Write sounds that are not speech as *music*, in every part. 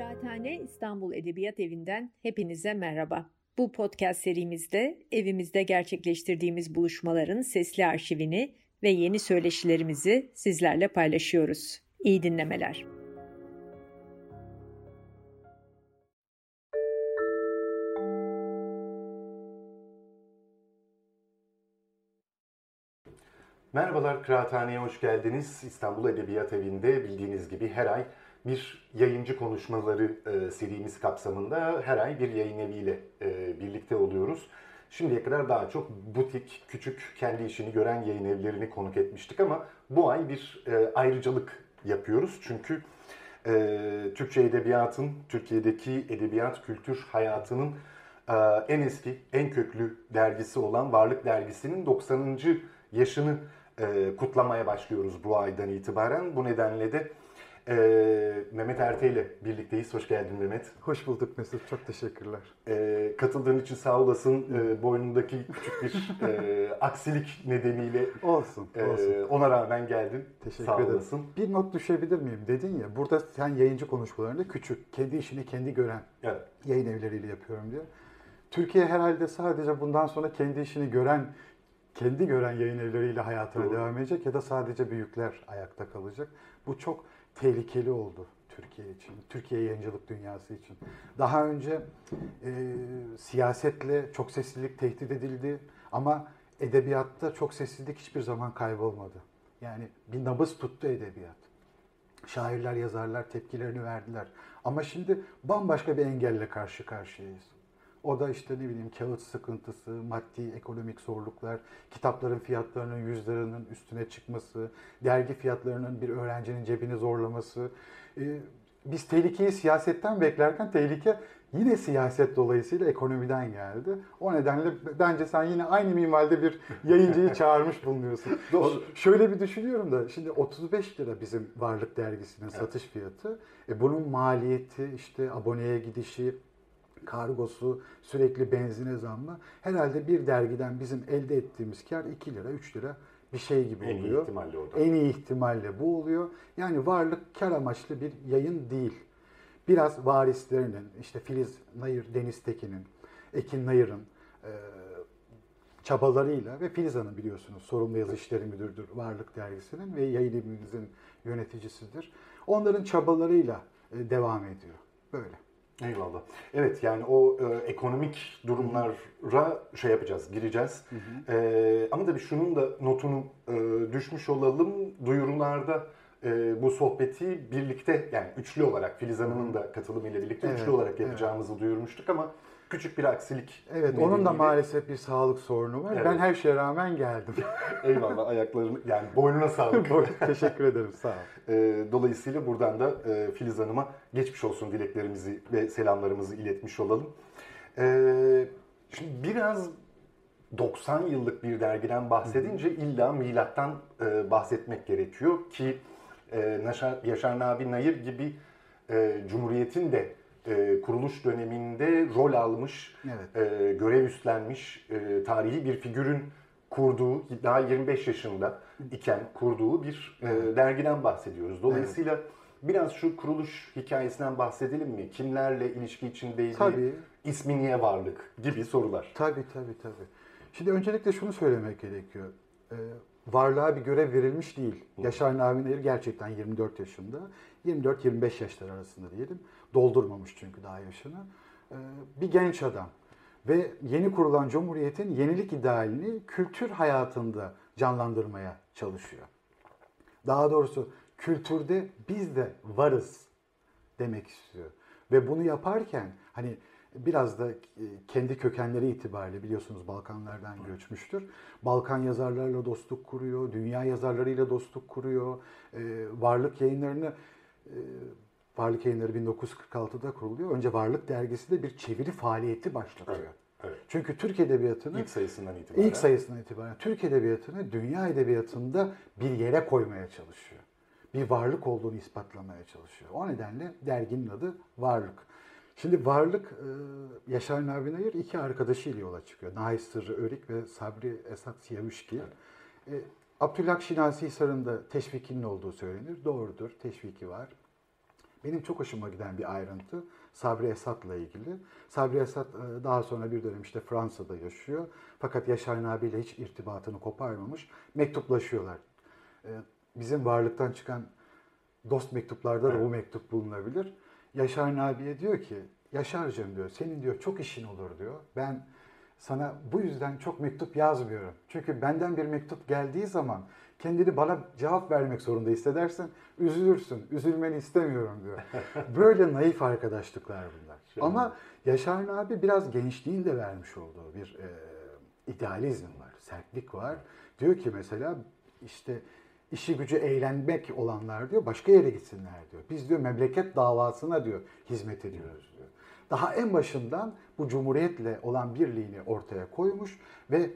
Kıraathane İstanbul Edebiyat Evi'nden hepinize merhaba. Bu podcast serimizde evimizde gerçekleştirdiğimiz buluşmaların sesli arşivini ve yeni söyleşilerimizi sizlerle paylaşıyoruz. İyi dinlemeler. Merhabalar, Kıraathane'ye hoş geldiniz. İstanbul Edebiyat Evi'nde bildiğiniz gibi her ay bir yayıncı konuşmaları e, serimiz kapsamında her ay bir yayın eviyle e, birlikte oluyoruz. Şimdiye kadar daha çok butik, küçük, kendi işini gören yayın evlerini konuk etmiştik ama bu ay bir e, ayrıcalık yapıyoruz. Çünkü e, Türkçe Edebiyatın, Türkiye'deki edebiyat kültür hayatının e, en eski, en köklü dergisi olan Varlık Dergisi'nin 90. yaşını e, kutlamaya başlıyoruz bu aydan itibaren. Bu nedenle de e, Mehmet Erte ile birlikteyiz. Hoş geldin Mehmet. Hoş bulduk Mesut. Çok teşekkürler. E, katıldığın için sağ olasın. E, boynundaki küçük bir e, *laughs* aksilik nedeniyle olsun, e, olsun. ona rağmen geldin. Teşekkür sağ ederim. olasın. Bir not düşebilir miyim? Dedin ya burada sen yayıncı konuşmalarında küçük, kendi işini kendi gören Evet. yayın evleriyle yapıyorum diye. Türkiye herhalde sadece bundan sonra kendi işini gören, kendi gören yayın evleriyle hayatına Doğru. devam edecek ya da sadece büyükler ayakta kalacak. Bu çok tehlikeli oldu Türkiye için, Türkiye yayıncılık dünyası için. Daha önce e, siyasetle çok seslilik tehdit edildi ama edebiyatta çok seslilik hiçbir zaman kaybolmadı. Yani bir nabız tuttu edebiyat. Şairler, yazarlar tepkilerini verdiler. Ama şimdi bambaşka bir engelle karşı karşıyayız. O da işte ne bileyim kağıt sıkıntısı, maddi ekonomik zorluklar, kitapların fiyatlarının yüzlerinin üstüne çıkması, dergi fiyatlarının bir öğrencinin cebini zorlaması. Ee, biz tehlikeyi siyasetten beklerken tehlike yine siyaset dolayısıyla ekonomiden geldi. O nedenle bence sen yine aynı minvalde bir *laughs* yayıncıyı çağırmış bulunuyorsun. Doğru. Şöyle bir düşünüyorum da şimdi 35 lira bizim Varlık Dergisi'nin satış fiyatı. E bunun maliyeti işte aboneye gidişi, kargosu, sürekli benzine zammı. Herhalde bir dergiden bizim elde ettiğimiz kar 2 lira, 3 lira bir şey gibi En iyi oluyor. ihtimalle o da. En iyi ihtimalle bu oluyor. Yani varlık kar amaçlı bir yayın değil. Biraz varislerinin, işte Filiz Nayır, Deniz Tekin'in, Ekin Nayır'ın e, çabalarıyla ve Filiz Hanım biliyorsunuz sorumlu yazı işleri müdürdür Varlık Dergisi'nin ve yayın evimizin yöneticisidir. Onların çabalarıyla e, devam ediyor. Böyle. Eyvallah. Evet yani o e, ekonomik durumlara şey yapacağız, gireceğiz. E, ama tabii şunun da notunu e, düşmüş olalım. Duyurularda e, bu sohbeti birlikte yani üçlü olarak Filiz Hanım'ın da katılımıyla birlikte Evet, üçlü olarak evet. yapacağımızı duyurmuştuk ama küçük bir aksilik. Evet, onun da maalesef bir sağlık sorunu var. Evet. Ben her şeye rağmen geldim. *laughs* Eyvallah ayaklarını yani boynuna sağlık. *laughs* Teşekkür ederim, sağ ol. E, Dolayısıyla buradan da e, Filiz Hanım'a geçmiş olsun dileklerimizi ve selamlarımızı iletmiş olalım. E, Şimdi biraz 90 yıllık bir dergiden bahsedince illa milattan e, bahsetmek gerekiyor ki e, Yaşar, Yaşar Nabi Nayır gibi e, Cumhuriyet'in de e, kuruluş döneminde rol almış, Evet. e, görev üstlenmiş e, tarihi bir figürün kurduğu, daha 25 yaşında iken kurduğu bir e, dergiden bahsediyoruz. Dolayısıyla biraz şu kuruluş hikayesinden bahsedelim mi? Kimlerle ilişki içindeydi? Tabii. İsmi niye varlık? Gibi sorular. Tabii tabii tabii. Şimdi öncelikle şunu söylemek gerekiyor. Ee, varlığa bir görev verilmiş değil. Yaşar Navi Nayır gerçekten 24 yaşında. 24-25 yaşlar arasında diyelim. Doldurmamış çünkü daha yaşını. Ee, bir genç adam. Ve yeni kurulan Cumhuriyet'in yenilik idealini kültür hayatında canlandırmaya çalışıyor. Daha doğrusu kültürde biz de varız demek istiyor. Ve bunu yaparken hani biraz da e, kendi kökenleri itibariyle biliyorsunuz Balkanlardan göçmüştür. Balkan yazarlarla dostluk kuruyor, dünya yazarlarıyla dostluk kuruyor. E, Varlık yayınlarını e, Varlık yayınları 1946'da kuruluyor. Önce Varlık dergisi de bir çeviri faaliyeti başlatıyor. Evet, evet. Çünkü Türk edebiyatını İlk sayısından itibaren. İlk sayısından itibaren Türk Edebiyatı'nı dünya edebiyatında bir yere koymaya çalışıyor. Bir varlık olduğunu ispatlamaya çalışıyor. O nedenle derginin adı Varlık. Şimdi Varlık, e, Yaşar Nabi Nayır iki arkadaşıyla yola çıkıyor. Nahi Sırrı Örik ve Sabri Esat Siyavuşki. E, Abdülhak Şinasi Hisarı'nda teşvikinin olduğu söylenir. Doğrudur, teşviki var. Benim çok hoşuma giden bir ayrıntı Sabri Esat'la ilgili. Sabri Esat e, daha sonra bir dönem işte Fransa'da yaşıyor. Fakat Yaşar Nabi ile hiç irtibatını koparmamış. Mektuplaşıyorlar. E, bizim varlıktan çıkan dost mektuplarda da bu mektup bulunabilir. Yaşar Nabi'ye diyor ki, Yaşar'cığım diyor, senin diyor çok işin olur diyor. Ben sana bu yüzden çok mektup yazmıyorum. Çünkü benden bir mektup geldiği zaman kendini bana cevap vermek zorunda hissedersin. Üzülürsün. Üzülmeni istemiyorum diyor. *laughs* Böyle naif arkadaşlıklar bunlar. Şöyle. Ama Yaşar abi biraz gençliğin de vermiş olduğu bir e, idealizm var, sertlik var. Diyor ki mesela işte işi gücü eğlenmek olanlar diyor başka yere gitsinler diyor. Biz diyor memleket davasına diyor hizmet ediyoruz diyor. Daha en başından bu cumhuriyetle olan birliğini ortaya koymuş ve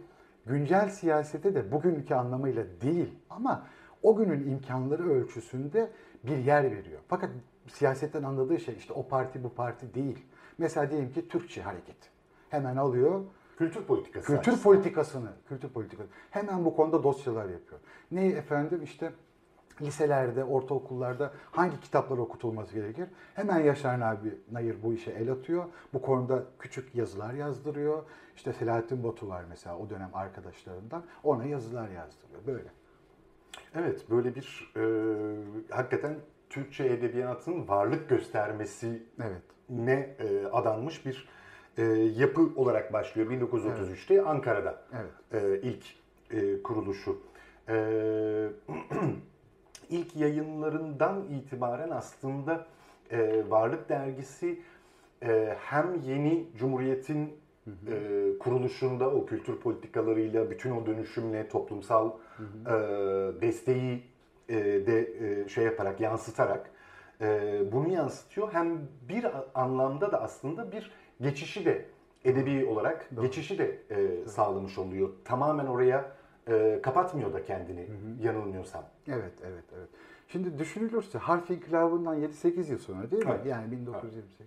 güncel siyasete de bugünkü anlamıyla değil ama o günün imkanları ölçüsünde bir yer veriyor. Fakat siyasetten anladığı şey işte o parti bu parti değil. Mesela diyelim ki Türkçe hareket. Hemen alıyor Kültür politikası. kültür açısından. politikasını, kültür politikası. Hemen bu konuda dosyalar yapıyor. Ne efendim işte liselerde, ortaokullarda hangi kitaplar okutulması gerekir? Hemen Yaşar Nabi Nayır bu işe el atıyor. Bu konuda küçük yazılar yazdırıyor. İşte Selahattin Batu var mesela o dönem arkadaşlarından. Ona yazılar yazdırıyor. Böyle. Evet böyle bir e, hakikaten Türkçe edebiyatın varlık göstermesi Evet. ne e, adanmış bir e, yapı olarak başlıyor 1933'te Ankara'da Evet. e, ilk e, kuruluşu. E, *clears throat* ilk yayınlarından itibaren aslında e, Varlık Dergisi e, hem yeni Cumhuriyet'in e, kuruluşunda o kültür politikalarıyla, bütün o dönüşümle toplumsal e, desteği e, de e, şey yaparak, yansıtarak e, bunu yansıtıyor. Hem bir anlamda da aslında bir geçişi de edebi olarak geçişi de e, sağlamış oluyor. Tamamen oraya e, kapatmıyor da kendini yanılmıyorsam. Evet, evet, evet. Şimdi düşünülürse harf inkılabından 7-8 yıl sonra değil mi? Evet. Yani 1928.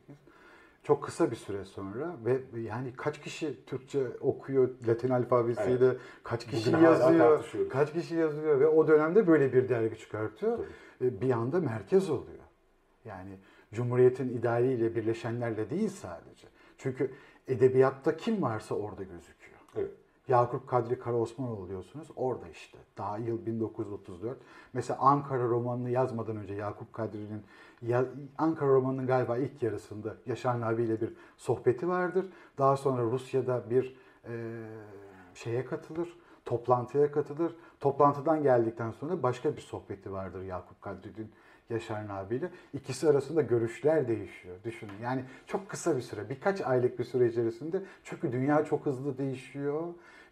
Çok kısa bir süre sonra ve yani kaç kişi Türkçe okuyor Latin alfabesiyle, kaç kişi Bugün yazıyor, kaç kişi yazıyor ve o dönemde böyle bir dergi çıkartıyor. E, Bir anda merkez oluyor. Yani Cumhuriyet'in idealiyle birleşenlerle değil sadece. Çünkü edebiyatta kim varsa orada gözüküyor. Evet. Yakup Kadri Karaosmanoğlu diyorsunuz. Orada işte. Daha yıl 1934. Mesela Ankara romanını yazmadan önce Yakup Kadri'nin Ankara romanının galiba ilk yarısında Yaşar Nabi ile bir sohbeti vardır. Daha sonra Rusya'da bir e, şeye katılır. Toplantıya katılır. Toplantıdan geldikten sonra başka bir sohbeti vardır Yakup Kadri'nin Yaşar Nabi ile. İkisi arasında görüşler değişiyor. Düşünün. Yani çok kısa bir süre, birkaç aylık bir süre içerisinde. Çünkü dünya çok hızlı değişiyor.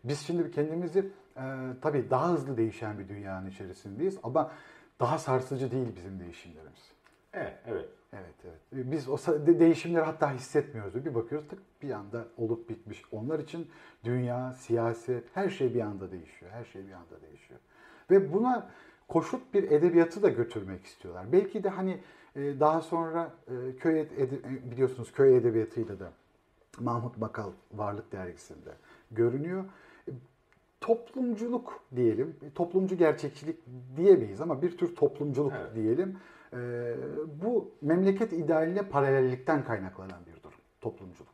Biz şimdi kendimizi e, tabii daha hızlı değişen bir dünyanın içerisindeyiz ama daha sarsıcı değil bizim değişimlerimiz. Evet, evet. Evet, evet. Biz o değişimleri hatta hissetmiyoruz. Bir bakıyoruz tık bir anda olup bitmiş. Onlar için dünya, siyaset, her şey bir anda değişiyor. Her şey bir anda değişiyor. Ve buna koşut bir edebiyatı da götürmek istiyorlar. Belki de hani e, daha sonra e, köy ed- biliyorsunuz köy edebiyatıyla da Mahmut Bakal Varlık Dergisi'nde görünüyor. E, Toplumculuk diyelim, toplumcu gerçekçilik diyemeyiz ama bir tür toplumculuk Evet. diyelim. Ee, bu memleket idealine paralellikten kaynaklanan bir durum, toplumculuk.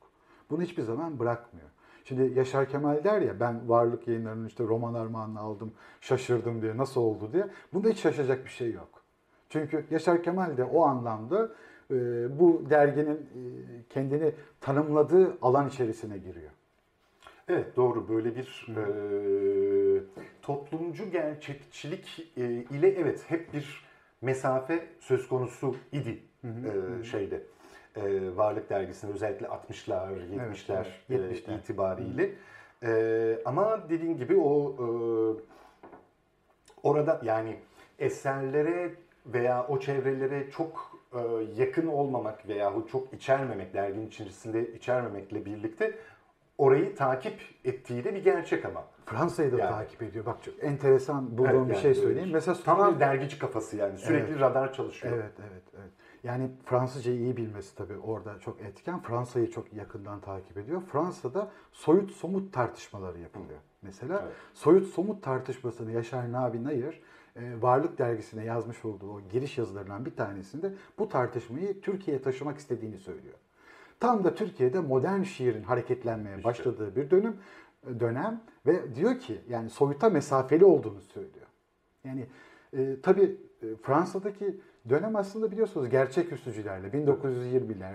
Bunu hiçbir zaman bırakmıyor. Şimdi Yaşar Kemal der ya ben varlık yayınlarının işte roman armağanını aldım, şaşırdım diye nasıl oldu diye. Bunda hiç şaşacak bir şey yok. Çünkü Yaşar Kemal de o anlamda e, bu derginin e, kendini tanımladığı alan içerisine giriyor. Evet doğru. Böyle bir e, toplumcu gerçekçilik e, ile evet hep bir mesafe söz konusu idi e, şeyde. E, Varlık Dergisi'nde özellikle 60'lar 70'ler evet, e, 70'ler. itibariyle. E, ama dediğin gibi o e, orada yani eserlere veya o çevrelere çok e, yakın olmamak veya çok içermemek, derginin içerisinde içermemekle birlikte orayı takip ettiği de bir gerçek ama. Fransa'yı da Yani. takip ediyor. Bak çok enteresan bulduğum Evet, bir yani şey söyleyeyim. bir- Mesela tam Fra- bir dergici kafası yani sürekli radar çalışıyor. Evet, evet, evet. Yani Fransızcayı iyi bilmesi tabii orada çok etken. Fransa'yı çok yakından takip ediyor. Fransa'da soyut somut tartışmaları yapılıyor. Mesela Evet. soyut somut tartışmasını Yaşar Nabi Nayır e, Varlık dergisine yazmış olduğu o giriş yazılarından bir tanesinde bu tartışmayı Türkiye'ye taşımak istediğini söylüyor. Tam da Türkiye'de modern şiirin hareketlenmeye başladığı bir dönem dönem ve diyor ki yani soyuta mesafeli olduğunu söylüyor. Yani e, tabii e, Fransa'daki dönem aslında biliyorsunuz gerçek üstücülerle 1920'ler,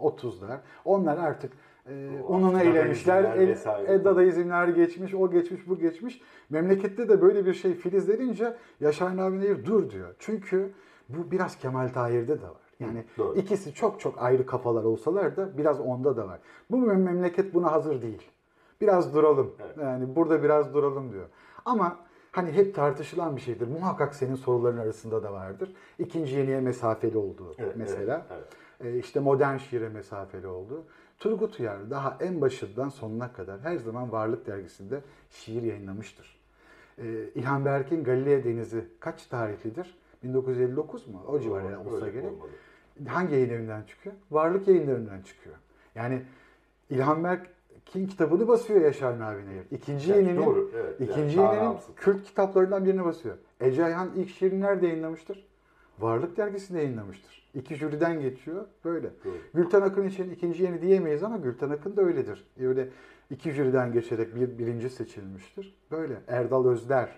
30'lar onlar artık e, ununu eylemişler. El, Dadaizmler geçmiş, o geçmiş, bu geçmiş. Memlekette de böyle bir şey filizlenince Yaşar Nabi Nehir dur diyor. Çünkü bu biraz Kemal Tahir'de de var. Yani Doğru. ikisi çok çok ayrı kafalar olsalar da biraz onda da var. Bu memleket buna hazır değil. Biraz duralım. Evet. Yani burada biraz duralım diyor. Ama hani hep tartışılan bir şeydir. Muhakkak senin soruların arasında da vardır. İkinci yeniye mesafeli olduğu evet, mesela. Evet, evet. E, işte modern şiire mesafeli olduğu. Turgut Uyar daha en başından sonuna kadar her zaman Varlık Dergisi'nde şiir yayınlamıştır. E, İlhan Berk'in Galileo Denizi kaç tarihlidir? 1959 mu? O civarı olsa gerek. Olmalı. Hangi yayın evinden çıkıyor? Varlık yayınlarından çıkıyor. Yani İlhan Berk'in kitabını basıyor Yaşar Navi Nehir. İkinci yani yeninin, doğru, evet, ikinci yani yeninin kült kitaplarından birini basıyor. Ece Ayhan ilk şiirini nerede yayınlamıştır? Varlık dergisinde yayınlamıştır. İki jüriden geçiyor böyle. Doğru. Gülten Akın için ikinci yeni diyemeyiz ama Gülten Akın da öyledir. Öyle iki jüriden geçerek bir birinci seçilmiştir. Böyle. Erdal Özder.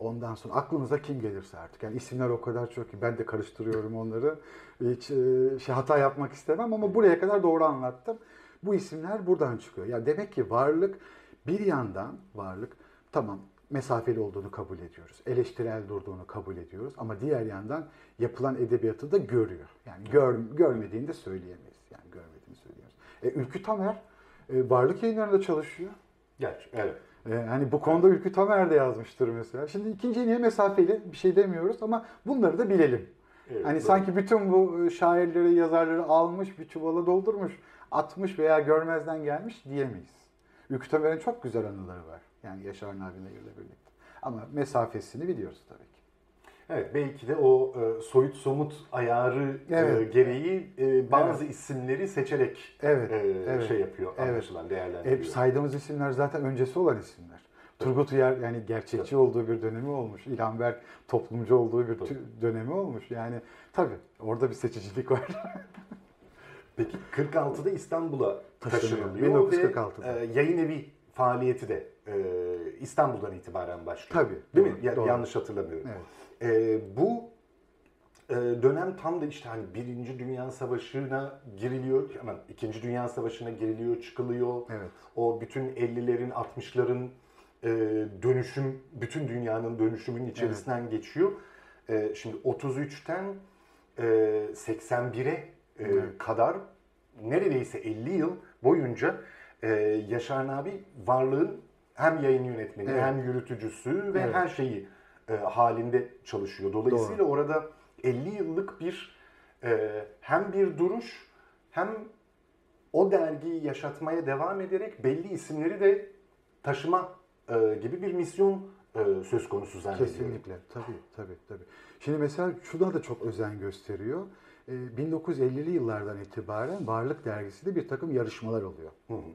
Ondan sonra aklınıza kim gelirse artık. Yani isimler o kadar çok ki ben de karıştırıyorum onları. Hiç e, şey hata yapmak istemem ama buraya kadar doğru anlattım. Bu isimler buradan çıkıyor. Ya demek ki varlık bir yandan varlık tamam mesafeli olduğunu kabul ediyoruz. Eleştirel durduğunu kabul ediyoruz. Ama diğer yandan yapılan edebiyatı da görüyor. Yani gör, görmediğini de söyleyemeyiz. Yani görmediğini söylüyoruz. E, Ülkü Tamer e, varlık yayınlarında çalışıyor. Gerçi, evet. E, hani bu konuda Ülkü Tamer de yazmıştır mesela. Şimdi ikinci niye mesafeli bir şey demiyoruz ama bunları da bilelim. Evet, hani doğru. sanki bütün bu e, şairleri, yazarları almış, bir çuvala doldurmuş, atmış veya görmezden gelmiş diyemeyiz. Ülkü Tamer'in çok güzel anıları var. Yani Yaşar Nabi ile birlikte. Ama mesafesini biliyoruz tabii. Evet belki de o e, soyut somut ayarı e, evet. e, gereği e, bazı evet. isimleri seçerek evet. E, evet. şey yapıyor anlaşılan evet. değerlendiriyor. Hep saydığımız isimler zaten öncesi olan isimler. Turgut Uyar yani gerçekçi evet. olduğu bir dönemi olmuş. İlhan Berk toplumcu olduğu bir tabii. dönemi olmuş. Yani tabii orada bir seçicilik var. *laughs* Peki 46'da İstanbul'a taşınılıyor 1946'da. ve e, yayın evi faaliyeti de e, İstanbul'dan itibaren başlıyor. Tabii. Değil doğru, mi? Ya, doğru. Yanlış hatırlamıyorum. Evet. E, bu e, dönem tam da işte hani Birinci Dünya Savaşı'na giriliyor, hemen İkinci Dünya Savaşı'na giriliyor, çıkılıyor. Evet. O bütün 50'lerin, 60'ların e, dönüşüm, bütün dünyanın dönüşümün içerisinden evet. geçiyor. E, şimdi 33'ten e, 81'e e, evet. kadar neredeyse 50 yıl boyunca e, Yaşar Nabi varlığın hem yayın yönetmeni evet. hem yürütücüsü ve evet. her şeyi e, halinde çalışıyor. Dolayısıyla Doğru. orada 50 yıllık bir e, hem bir duruş hem o dergiyi yaşatmaya devam ederek belli isimleri de taşıma e, gibi bir misyon e, söz konusu zannediyorum. Kesinlikle. Tabii, tabii, tabii. Şimdi mesela şuna da çok özen gösteriyor. 1950'li e, yıllardan itibaren Varlık Dergisi'de bir takım yarışmalar oluyor. Hı hı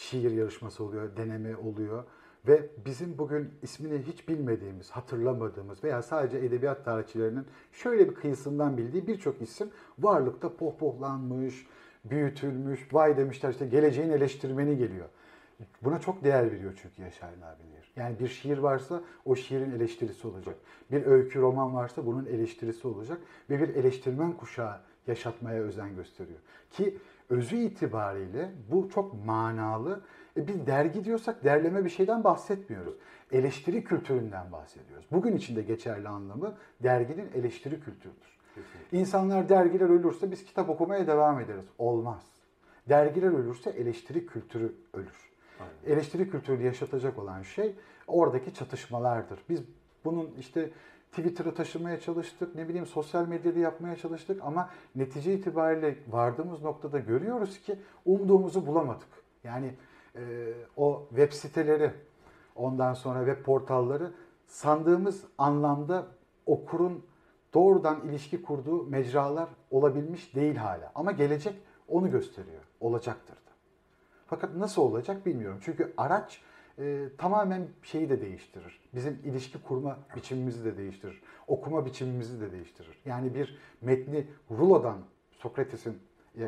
şiir yarışması oluyor, deneme oluyor. Ve bizim bugün ismini hiç bilmediğimiz, hatırlamadığımız veya sadece edebiyat tarihçilerinin şöyle bir kıyısından bildiği birçok isim varlıkta pohpohlanmış, büyütülmüş, vay demişler işte geleceğin eleştirmeni geliyor. Buna çok değer veriyor çünkü Yaşar abiler. Yani bir şiir varsa o şiirin eleştirisi olacak. Bir öykü roman varsa bunun eleştirisi olacak. Ve bir eleştirmen kuşağı yaşatmaya özen gösteriyor. Ki özü itibariyle bu çok manalı. E biz dergi diyorsak derleme bir şeyden bahsetmiyoruz. Eleştiri kültüründen bahsediyoruz. Bugün içinde geçerli anlamı derginin eleştiri kültürüdür. Kesinlikle. İnsanlar dergiler ölürse biz kitap okumaya devam ederiz. Olmaz. Dergiler ölürse eleştiri kültürü ölür. Aynen. Eleştiri kültürünü yaşatacak olan şey oradaki çatışmalardır. Biz bunun işte Twitter'a taşımaya çalıştık, ne bileyim sosyal medyada yapmaya çalıştık ama netice itibariyle vardığımız noktada görüyoruz ki umduğumuzu bulamadık. Yani e, o web siteleri, ondan sonra web portalları sandığımız anlamda okurun doğrudan ilişki kurduğu mecralar olabilmiş değil hala. Ama gelecek onu gösteriyor. Olacaktır da. Fakat nasıl olacak bilmiyorum. Çünkü araç e, tamamen şeyi de değiştirir. Bizim ilişki kurma biçimimizi de değiştirir. Okuma biçimimizi de değiştirir. Yani bir metni rulodan Sokrates'in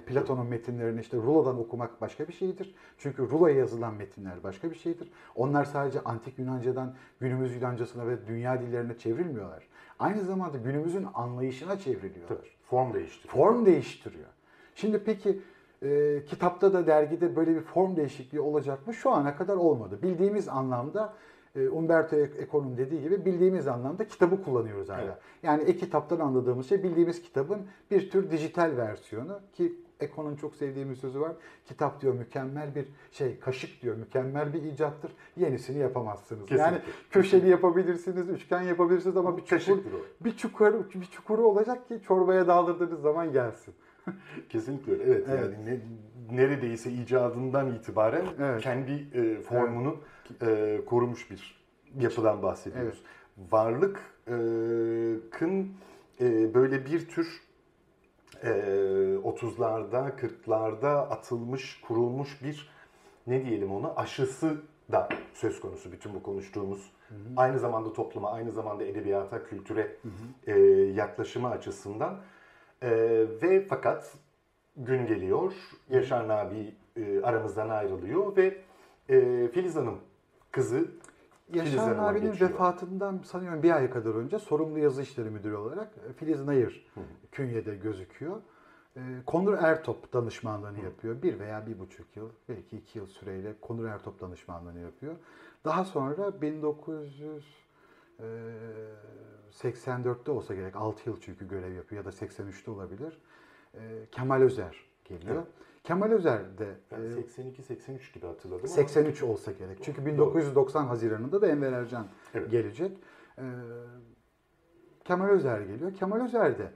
Platon'un metinlerini işte rulodan okumak başka bir şeydir. Çünkü ruloya yazılan metinler başka bir şeydir. Onlar sadece antik Yunancadan günümüz Yunancasına ve dünya dillerine çevrilmiyorlar. Aynı zamanda günümüzün anlayışına çevriliyorlar. Tabii, form değiştiriyor. Form değiştiriyor. Şimdi peki e, kitapta da dergide böyle bir form değişikliği olacak mı? Şu ana kadar olmadı. Bildiğimiz anlamda e, Umberto Eco'nun dediği gibi bildiğimiz anlamda kitabı kullanıyoruz hala. Evet. Yani e-kitaptan anladığımız şey bildiğimiz kitabın bir tür dijital versiyonu ki Eco'nun çok sevdiğim bir sözü var. Kitap diyor mükemmel bir şey, kaşık diyor mükemmel bir icattır. Yenisini yapamazsınız. Kesinlikle. Yani köşeli yapabilirsiniz, üçgen yapabilirsiniz ama bir çukur, bir çukur, bir çukuru olacak ki çorbaya daldırdığınız zaman gelsin. *laughs* Kesinlikle öyle. Evet, evet. yani ne, neredeyse icadından itibaren evet. kendi e, formunu evet. E, korumuş bir yapıdan bahsediyoruz. Evet. Varlıkın e, böyle bir tür e, 30'larda, 40'larda atılmış, kurulmuş bir ne diyelim ona aşısı da söz konusu bütün bu konuştuğumuz. Hı hı. Aynı zamanda topluma, aynı zamanda edebiyata, kültüre hı hı. E, yaklaşımı açısından e, ve fakat gün geliyor, Yaşar Nabi e, aramızdan ayrılıyor ve e, Filiz Hanım kızı Yaşar Nabi'nin vefatından sanıyorum bir ay kadar önce sorumlu yazı işleri müdürü olarak e, Filiz Nayır Hı. künyede gözüküyor. E, Konur Ertop danışmanlığını Hı. yapıyor. Bir veya bir buçuk yıl, belki iki yıl süreyle Konur Ertop danışmanlığını yapıyor. Daha sonra 1900 84'te ee, olsa gerek 6 yıl çünkü görev yapıyor ya da 83'te olabilir. Kemal Özer geliyor. Evet. Kemal Özer de ben 82-83 gibi hatırladım 83 ama... olsa gerek. Çünkü 1990 Doğru. Haziran'ında da Enver Ercan evet. gelecek. Ee, Kemal Özer geliyor. Kemal Özer de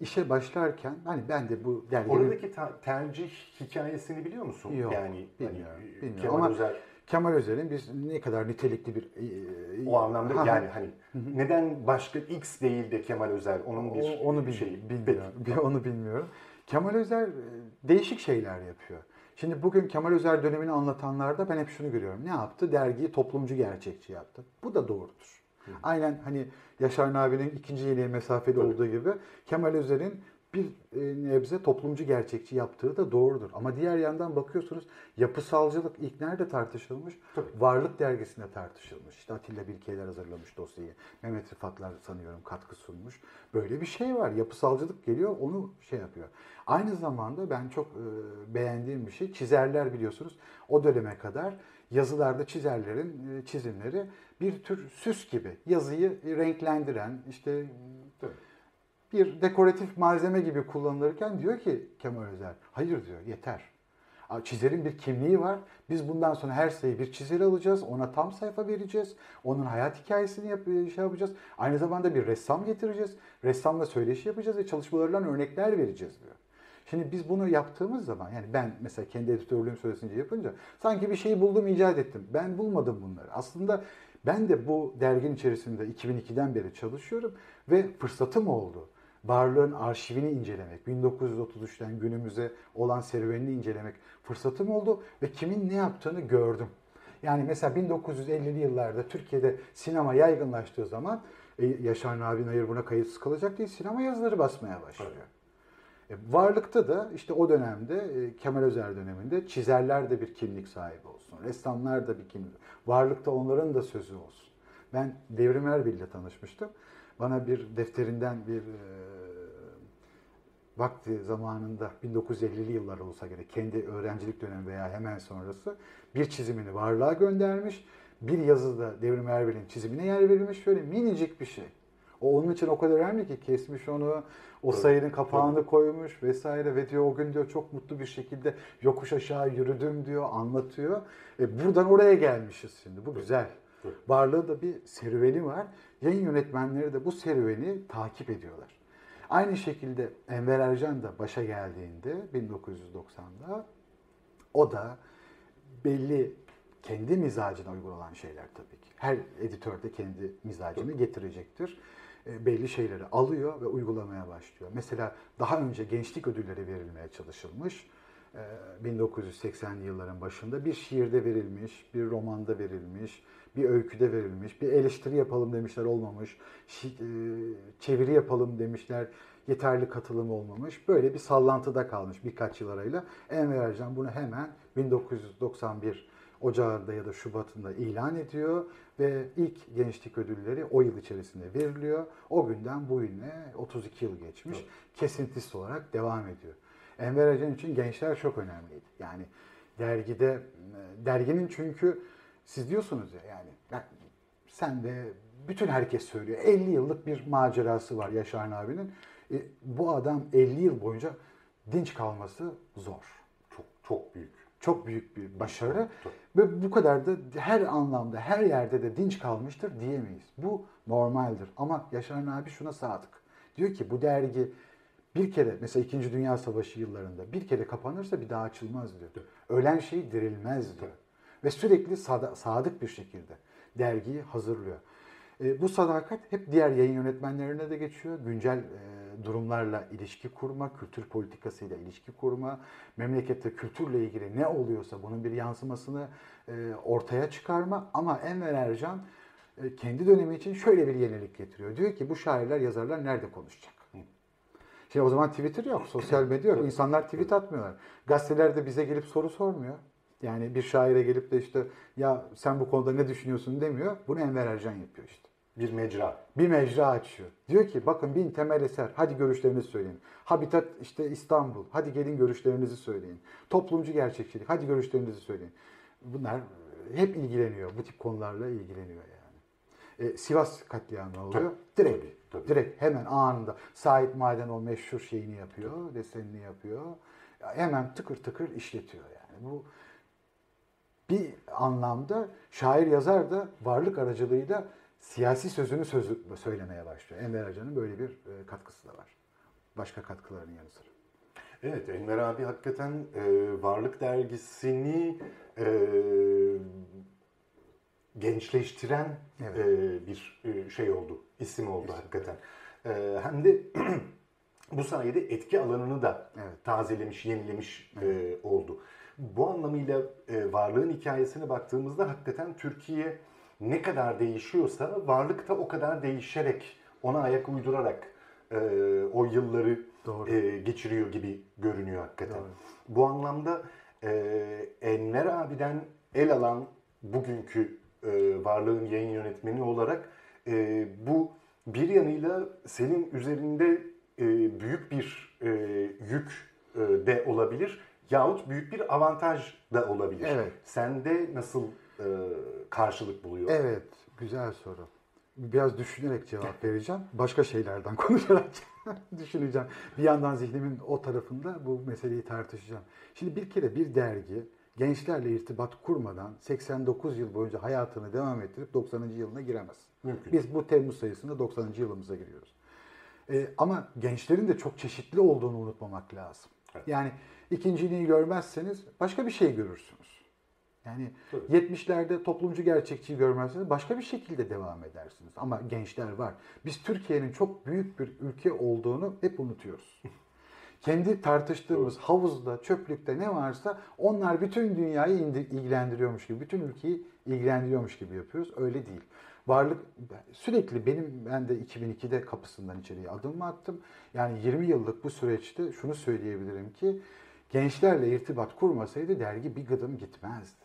işe başlarken hani ben de bu derginin... Oradaki tercih hikayesini biliyor musun? Yok, yani, bilmiyorum. Hani, bilmiyorum. Kemal Ama Özer Kemal Özer'in biz ne kadar nitelikli bir e, o anlamda ha, yani hani hı neden başka X değil de Kemal Özer onun bir o, onu şey bilmiyorum. Peki. onu bilmiyorum. Kemal Özer e, değişik şeyler yapıyor. Şimdi bugün Kemal Özer dönemini anlatanlarda ben hep şunu görüyorum. Ne yaptı? Dergiyi toplumcu gerçekçi yaptı. Bu da doğrudur. Hı. Aynen hani Yaşar Nabi'nin ikinci yeniye mesafeli Tabii. olduğu gibi Kemal Özer'in bir e, nebze toplumcu gerçekçi yaptığı da doğrudur. Ama diğer yandan bakıyorsunuz yapısalcılık ilk nerede tartışılmış? Tabii. Varlık dergisinde tartışılmış. İşte Atilla Bilkeler hazırlamış dosyayı. Mehmet Rıfatlar sanıyorum katkı sunmuş. Böyle bir şey var. Yapısalcılık geliyor onu şey yapıyor. Aynı zamanda ben çok e, beğendiğim bir şey çizerler biliyorsunuz. O döneme kadar yazılarda çizerlerin e, çizimleri bir tür süs gibi yazıyı renklendiren işte Tabii bir dekoratif malzeme gibi kullanılırken diyor ki Kemal Özer, hayır diyor yeter. Çizerin bir kimliği var. Biz bundan sonra her sayı bir çizer alacağız. Ona tam sayfa vereceğiz. Onun hayat hikayesini yap e, şey yapacağız. Aynı zamanda bir ressam getireceğiz. Ressamla söyleşi yapacağız ve çalışmalarından örnekler vereceğiz diyor. Şimdi biz bunu yaptığımız zaman yani ben mesela kendi editörlüğüm süresince yapınca sanki bir şeyi buldum icat ettim. Ben bulmadım bunları. Aslında ben de bu dergin içerisinde 2002'den beri çalışıyorum ve fırsatım oldu varlığın arşivini incelemek, 1933'ten günümüze olan serüvenini incelemek fırsatım oldu ve kimin ne yaptığını gördüm. Yani mesela 1950'li yıllarda Türkiye'de sinema yaygınlaştığı zaman e, Yaşar Nabi Nayır buna kayıtsız kalacak değil, sinema yazıları basmaya başlıyor. E, varlıkta da işte o dönemde e, Kemal Özer döneminde çizerler de bir kimlik sahibi olsun, ressamlar da bir kimlik. Varlıkta onların da sözü olsun. Ben Devrim Erbil ile tanışmıştım. Bana bir defterinden bir e, vakti zamanında 1950'li yıllar olsa gerek kendi öğrencilik dönemi veya hemen sonrası bir çizimini varlığa göndermiş. Bir yazıda Devrim Erbil'in çizimine yer verilmiş. Şöyle minicik bir şey. O onun için o kadar önemli ki kesmiş onu, o sayının kapağını koymuş vesaire ve diyor o gün diyor çok mutlu bir şekilde yokuş aşağı yürüdüm diyor, anlatıyor. E buradan oraya gelmişiz şimdi. Bu güzel. Varlığı da bir serüveni var. Yayın yönetmenleri de bu serüveni takip ediyorlar. Aynı şekilde Enver Ercan da başa geldiğinde 1990'da o da belli kendi mizacına uygun olan şeyler tabii ki. Her editör de kendi mizacını getirecektir. E, belli şeyleri alıyor ve uygulamaya başlıyor. Mesela daha önce gençlik ödülleri verilmeye çalışılmış. 1980'li yılların başında bir şiirde verilmiş, bir romanda verilmiş, bir öyküde verilmiş, bir eleştiri yapalım demişler olmamış, çeviri yapalım demişler yeterli katılım olmamış. Böyle bir sallantıda kalmış birkaç yıl arayla. Enver Ercan bunu hemen 1991 Ocağında ya da Şubat'ında ilan ediyor ve ilk gençlik ödülleri o yıl içerisinde veriliyor. O günden bu yine 32 yıl geçmiş. Evet. Kesintisiz olarak devam ediyor. Enver Ercan için gençler çok önemliydi. Yani dergide, derginin çünkü siz diyorsunuz ya yani sen de bütün herkes söylüyor. 50 yıllık bir macerası var Yaşar abinin. E, bu adam 50 yıl boyunca dinç kalması zor. Çok çok büyük. Çok büyük bir başarı ve bu kadar da her anlamda, her yerde de dinç kalmıştır diyemeyiz. Bu normaldir ama Yaşar abi şuna sadık. Diyor ki bu dergi bir kere mesela 2. Dünya Savaşı yıllarında bir kere kapanırsa bir daha açılmaz diyor. Ölen şey dirilmez diyor. Ve sürekli sadık bir şekilde dergiyi hazırlıyor. E, bu sadakat hep diğer yayın yönetmenlerine de geçiyor. Güncel e, durumlarla ilişki kurma, kültür politikasıyla ilişki kurma, memlekette kültürle ilgili ne oluyorsa bunun bir yansımasını e, ortaya çıkarma. Ama Enver Ercan e, kendi dönemi için şöyle bir yenilik getiriyor. Diyor ki bu şairler, yazarlar nerede konuşacak? Şimdi o zaman Twitter yok, sosyal medya yok. İnsanlar tweet atmıyorlar. Gazeteler de bize gelip soru sormuyor. Yani bir şaire gelip de işte ya sen bu konuda ne düşünüyorsun demiyor. Bunu Enver Ercan yapıyor işte. Bir mecra. Bir mecra açıyor. Diyor ki bakın bin temel eser. Hadi görüşlerinizi söyleyin. Habitat işte İstanbul. Hadi gelin görüşlerinizi söyleyin. Toplumcu gerçekçilik. Hadi görüşlerinizi söyleyin. Bunlar hep ilgileniyor. Bu tip konularla ilgileniyor yani. E, Sivas katliamı oluyor. Tabii, direkt. Tabii, tabii. Direkt hemen anında. Sait Maden o meşhur şeyini yapıyor. Desenini yapıyor. Hemen tıkır tıkır işletiyor yani. Bu bir anlamda şair yazar da varlık aracılığıyla siyasi sözünü sözü söylemeye başlıyor. Enver Hoca'nın böyle bir e, katkısı da var. Başka katkılarının yanı sıra. Evet Enver abi hakikaten e, Varlık Dergisi'ni e, gençleştiren evet. e, bir e, şey oldu, isim oldu isim. hakikaten. E, hem de *clears throat* bu sayede etki alanını da evet. tazelemiş, yenilemiş e, evet. e, oldu. Anlamıyla e, varlığın hikayesine baktığımızda hakikaten Türkiye ne kadar değişiyorsa varlık da o kadar değişerek, ona ayak uydurarak e, o yılları e, geçiriyor gibi görünüyor hakikaten. Doğru. Bu anlamda e, Enver abiden el alan bugünkü e, varlığın yayın yönetmeni olarak e, bu bir yanıyla senin üzerinde e, büyük bir e, yük e, de olabilir yahut büyük bir avantaj da olabilir. Evet. Sende nasıl e, karşılık buluyor? Evet, güzel soru. Biraz düşünerek cevap vereceğim. Başka şeylerden *laughs* konuşarak *laughs* düşüneceğim. Bir yandan zihnimin o tarafında bu meseleyi tartışacağım. Şimdi bir kere bir dergi gençlerle irtibat kurmadan 89 yıl boyunca hayatını devam ettirip 90. yılına giremez. Mümkün. Biz bu Temmuz sayısında 90. yılımıza giriyoruz. Ee, ama gençlerin de çok çeşitli olduğunu unutmamak lazım. Evet. Yani ikinciliği görmezseniz başka bir şey görürsünüz. Yani Tabii. 70'lerde toplumcu gerçekçiyi görmezseniz başka bir şekilde devam edersiniz. Ama gençler var. Biz Türkiye'nin çok büyük bir ülke olduğunu hep unutuyoruz. *laughs* Kendi tartıştığımız Doğru. havuzda, çöplükte ne varsa onlar bütün dünyayı ilgilendiriyormuş gibi, bütün ülkeyi ilgilendiriyormuş gibi yapıyoruz. Öyle değil. Varlık sürekli benim ben de 2002'de kapısından içeriye adım attım. Yani 20 yıllık bu süreçte şunu söyleyebilirim ki gençlerle irtibat kurmasaydı dergi bir gıdım gitmezdi.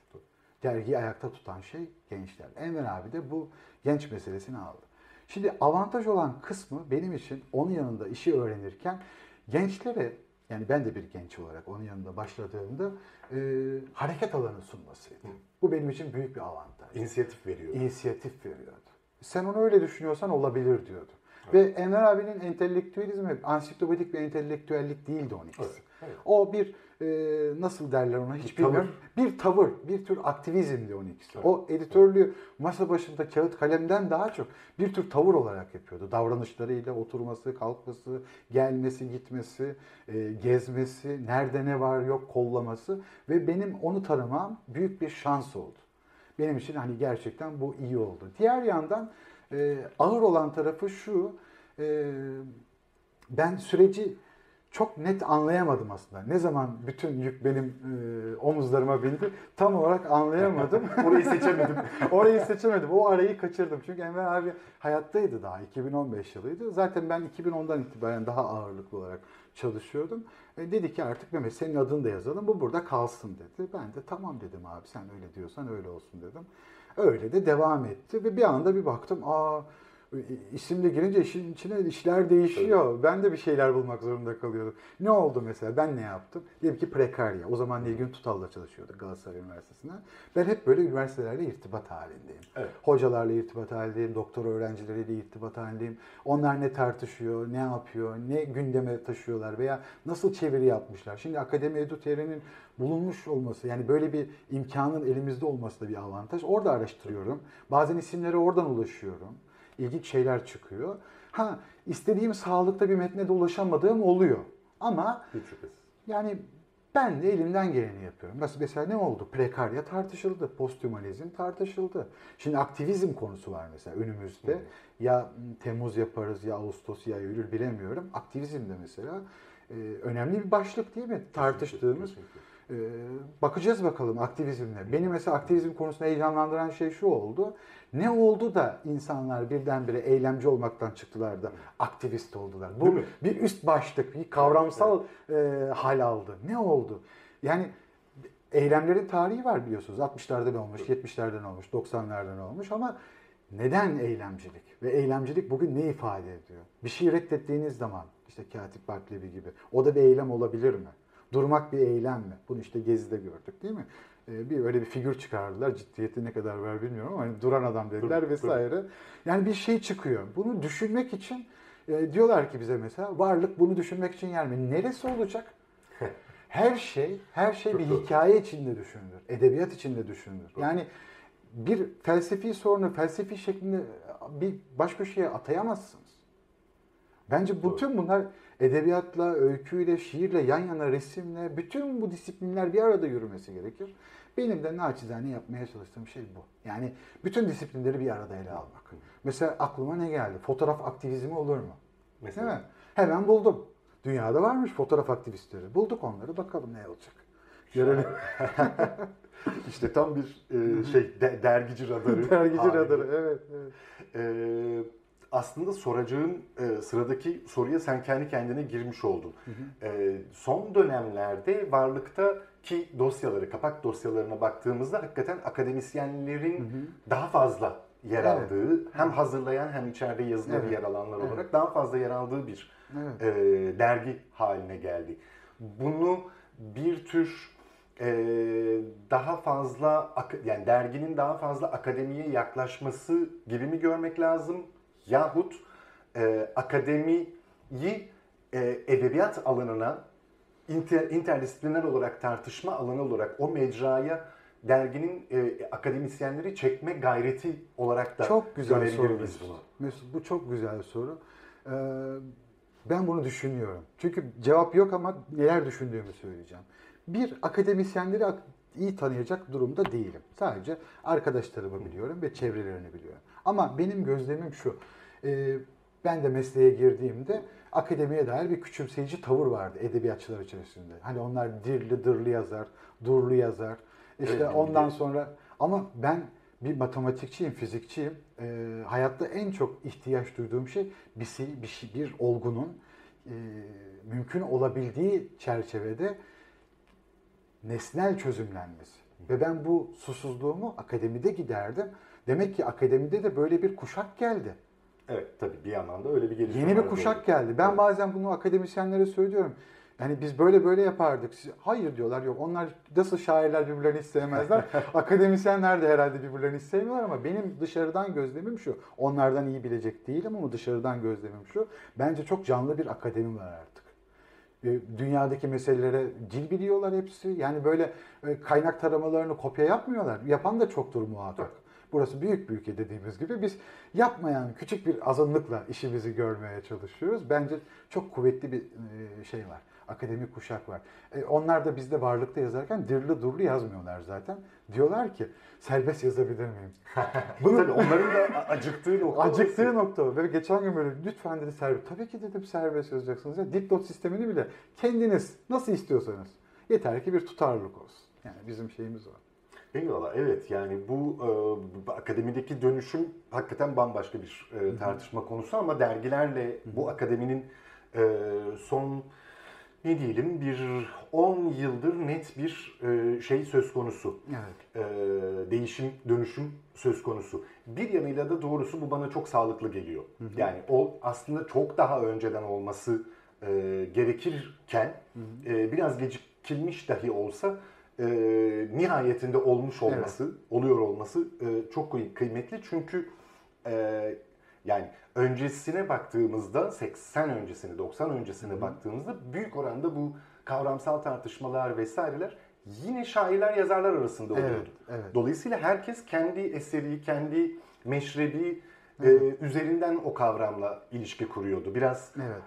Dergiyi ayakta tutan şey gençler. Enver abi de bu genç meselesini aldı. Şimdi avantaj olan kısmı benim için onun yanında işi öğrenirken gençlere yani ben de bir genç olarak onun yanında başladığımda e, hareket alanı sunmasıydı. Hı. Bu benim için büyük bir avantaj. İnisiyatif veriyordu. İnisiyatif veriyordu. Sen onu öyle düşünüyorsan olabilir diyordu. Evet. Ve Enver abinin entelektüelizmi ansiklopedik bir entelektüellik değildi onun ikisi. Evet. Evet. O bir e, nasıl derler ona hiç bir bilmiyorum. Tavır. Bir tavır, bir tür aktivizmdi onun ikisi. Evet. O editörlüğü masa başında kağıt kalemden daha çok bir tür tavır olarak yapıyordu. Davranışlarıyla oturması, kalkması, gelmesi, gitmesi, e, gezmesi, nerede ne var yok kollaması ve benim onu tanımam büyük bir şans oldu. Benim için hani gerçekten bu iyi oldu. Diğer yandan e, ağır olan tarafı şu, e, ben süreci çok net anlayamadım aslında. Ne zaman bütün yük benim e, omuzlarıma bindi tam olarak anlayamadım. *laughs* Orayı seçemedim. *laughs* Orayı seçemedim. O arayı kaçırdım. Çünkü Enver abi hayattaydı daha. 2015 yılıydı. Zaten ben 2010'dan itibaren daha ağırlıklı olarak çalışıyordum. E, dedi ki artık Mehmet senin adını da yazalım. Bu burada kalsın dedi. Ben de tamam dedim abi sen öyle diyorsan öyle olsun dedim. Öyle de devam etti ve bir anda bir baktım aa isimle girince işin içine işler değişiyor. Tabii. Ben de bir şeyler bulmak zorunda kalıyordum. Ne oldu mesela? Ben ne yaptım? Diyelim ki prekarya. O zaman Nilgün Tutal'la çalışıyordu Galatasaray Üniversitesi'ne. Ben hep böyle üniversitelerle irtibat halindeyim. Evet. Hocalarla irtibat halindeyim, doktor öğrencileriyle irtibat halindeyim. Onlar ne tartışıyor, ne yapıyor, ne gündeme taşıyorlar veya nasıl çeviri yapmışlar. Şimdi Akademi Edu TR'nin bulunmuş olması yani böyle bir imkanın elimizde olması da bir avantaj. Orada araştırıyorum. Bazen isimlere oradan ulaşıyorum ilginç şeyler çıkıyor. Ha istediğim sağlıkta bir metne de ulaşamadığım oluyor. Ama yani ben de elimden geleni yapıyorum. Nasıl mesela ne oldu? Prekarya tartışıldı, posthumanizm tartışıldı. Şimdi aktivizm konusu var mesela önümüzde. Hı. Ya Temmuz yaparız ya Ağustos ya Eylül bilemiyorum. Aktivizm de mesela e, önemli bir başlık değil mi? Tartıştığımız. E, bakacağız bakalım aktivizmle. Beni mesela aktivizm konusunda heyecanlandıran şey şu oldu. Ne oldu da insanlar birdenbire eylemci olmaktan çıktılar da aktivist oldular? Bu bir üst başlık, bir kavramsal evet. e, hal aldı. Ne oldu? Yani eylemlerin tarihi var biliyorsunuz. 60'lardan olmuş, 70'lerden olmuş, 90'lardan olmuş ama neden eylemcilik? Ve eylemcilik bugün ne ifade ediyor? Bir şey reddettiğiniz zaman işte Katip Bartlebi gibi o da bir eylem olabilir mi? Durmak bir eylem mi? Bunu işte Gezi'de gördük değil mi? Ee, bir öyle bir figür çıkardılar. Ciddiyeti ne kadar var bilmiyorum ama hani duran adam dediler dur, vesaire. Dur. Yani bir şey çıkıyor. Bunu düşünmek için e, diyorlar ki bize mesela varlık bunu düşünmek için yer mi? Neresi olacak? *laughs* Her şey, her şey bir hikaye içinde düşünülür. Edebiyat içinde düşünülür. Yani bir felsefi sorunu felsefi şeklinde bir baş köşeye atayamazsınız. Bence bütün bunlar edebiyatla, öyküyle, şiirle, yan yana resimle bütün bu disiplinler bir arada yürümesi gerekir. Benim de naçizane yapmaya çalıştığım şey bu. Yani bütün disiplinleri bir arada ele almak. Mesela aklıma ne geldi? Fotoğraf aktivizmi olur mu? Mesela? Değil mi? Hemen buldum. Dünyada varmış fotoğraf aktivistleri. Bulduk onları. Bakalım ne olacak. Görelim. *laughs* İşte tam bir e, şey de, dergici radarı. *laughs* dergici radarı evet. evet. E, aslında soracağım e, sıradaki soruya sen kendi kendine girmiş oldun. Hı hı. E, son dönemlerde varlıkta ki dosyaları, kapak dosyalarına baktığımızda hakikaten akademisyenlerin hı hı. daha fazla yer evet. aldığı, hem hazırlayan hem içeride yazılı evet. yer alanlar evet. olarak daha fazla yer aldığı bir evet. e, dergi haline geldi. Bunu bir tür e, daha fazla yani derginin daha fazla akademiye yaklaşması gibi mi görmek lazım? Yahut e, akademiyi e, edebiyat alanına inter, interdisipliner olarak tartışma alanı olarak o mecraya derginin e, akademisyenleri çekme gayreti olarak da çok güzel soru Mesut. bunu. Mesut bu çok güzel soru. Ee, ben bunu düşünüyorum. Çünkü cevap yok ama neler düşündüğümü söyleyeceğim. Bir akademisyenleri iyi tanıyacak durumda değilim. Sadece arkadaşlarımı biliyorum ve çevrelerini biliyorum. Ama benim gözlemim şu. E, ben de mesleğe girdiğimde akademiye dair bir küçümseyici tavır vardı edebiyatçılar içerisinde. Hani onlar dirli dırlı yazar, durlu yazar. İşte evet, ondan sonra ama ben bir matematikçiyim, fizikçiyim. E, hayatta en çok ihtiyaç duyduğum şey bir, bir, şey, bir olgunun e, mümkün olabildiği çerçevede nesnel çözümlenmesi. Ve ben bu susuzluğumu akademide giderdim. Demek ki akademide de böyle bir kuşak geldi. Evet tabii bir yandan da öyle bir gelişme Yeni bir kuşak geldi. Ben evet. bazen bunu akademisyenlere söylüyorum. Yani biz böyle böyle yapardık. Hayır diyorlar yok onlar nasıl şairler birbirlerini sevmezler. *laughs* Akademisyenler de herhalde birbirlerini sevmiyorlar ama benim dışarıdan gözlemim şu. Onlardan iyi bilecek değilim ama dışarıdan gözlemim şu. Bence çok canlı bir akademi var artık. E, dünyadaki meselelere dil biliyorlar hepsi. Yani böyle e, kaynak taramalarını kopya yapmıyorlar. Yapan da çoktur muhakkak. Burası büyük bir ülke dediğimiz gibi biz yapmayan küçük bir azınlıkla işimizi görmeye çalışıyoruz. Bence çok kuvvetli bir e, şey var. Akademik kuşak var. E, onlar da bizde varlıkta yazarken dirli durlu yazmıyorlar zaten. Diyorlar ki serbest yazabilir miyim? *laughs* Bunu Tabii onların da acıktığı nokta. Acıktığı nokta Ve geçen gün böyle lütfen dedi serbest. Tabii ki dedim serbest yazacaksınız. Ya. Dipnot sistemini bile kendiniz nasıl istiyorsanız. Yeter ki bir tutarlılık olsun. Yani bizim şeyimiz var. Eyvallah evet yani bu e, akademideki dönüşüm hakikaten bambaşka bir e, tartışma konusu ama dergilerle bu akademinin e, son ne diyelim bir 10 yıldır net bir e, şey söz konusu. Evet. E, değişim, dönüşüm söz konusu. Bir yanıyla da doğrusu bu bana çok sağlıklı geliyor. Hı hı. Yani o aslında çok daha önceden olması e, gerekirken hı hı. E, biraz gecikilmiş dahi olsa e, nihayetinde olmuş olması, evet. oluyor olması e, çok kıymetli. Çünkü e, yani öncesine baktığımızda 80 öncesine 90 öncesine Hı. baktığımızda büyük oranda bu kavramsal tartışmalar vesaireler yine şairler yazarlar arasında oluyordu. Evet, evet. Dolayısıyla herkes kendi eseri, kendi meşrebi e, üzerinden o kavramla ilişki kuruyordu. Biraz evet.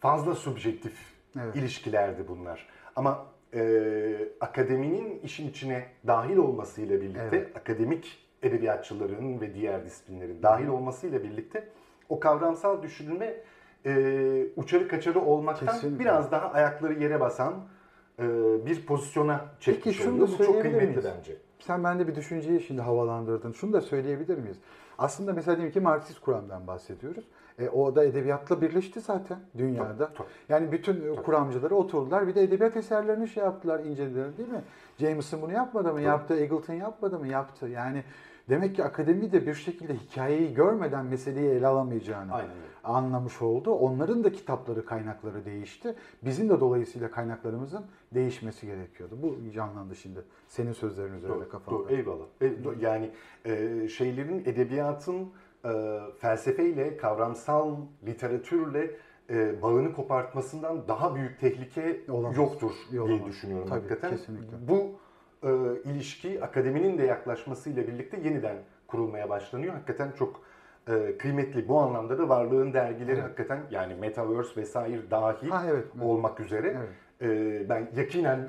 fazla subjektif evet. ilişkilerdi bunlar. Ama e, akademinin işin içine dahil olmasıyla birlikte evet. akademik edebiyatçıların ve diğer disiplinlerin dahil olmasıyla birlikte o kavramsal düşünme e, uçarı kaçarı olmaktan Kesinlikle. biraz daha ayakları yere basan e, bir pozisyona çekmiş Peki şunu da Bu çok kıymetli miyiz? bence. Sen bende bir düşünceyi şimdi havalandırdın. Şunu da söyleyebilir miyiz? Aslında mesela diyelim ki Marksist kuramdan bahsediyoruz. E, o da edebiyatla birleşti zaten dünyada. Tabii, tabii. Yani bütün tabii. kuramcıları oturdular bir de edebiyat eserlerini şey yaptılar, incelediler değil mi? Jameson bunu yapmadı mı? Tabii. Yaptı. Eagleton yapmadı mı? Yaptı. Yani Demek ki akademi de bir şekilde hikayeyi görmeden meseleyi ele alamayacağını Aynen. anlamış oldu. Onların da kitapları, kaynakları değişti. Bizim de dolayısıyla kaynaklarımızın değişmesi gerekiyordu. Bu canlandı şimdi senin sözlerin üzerinde doğru, kafamda. Doğru, eyvallah. E, yani e, şeylerin, edebiyatın e, felsefeyle, kavramsal literatürle e, bağını kopartmasından daha büyük tehlike Olamaz. yoktur Olamaz. diye düşünüyorum Tabii, hakikaten. Kesinlikle. Bu e, ilişki akademinin de yaklaşmasıyla birlikte yeniden kurulmaya başlanıyor. Hakikaten çok e, kıymetli. Bu anlamda da varlığın dergileri evet. hakikaten yani Metaverse vesaire dahil ha, evet, olmak üzere. Evet. E, ben yakinen *laughs*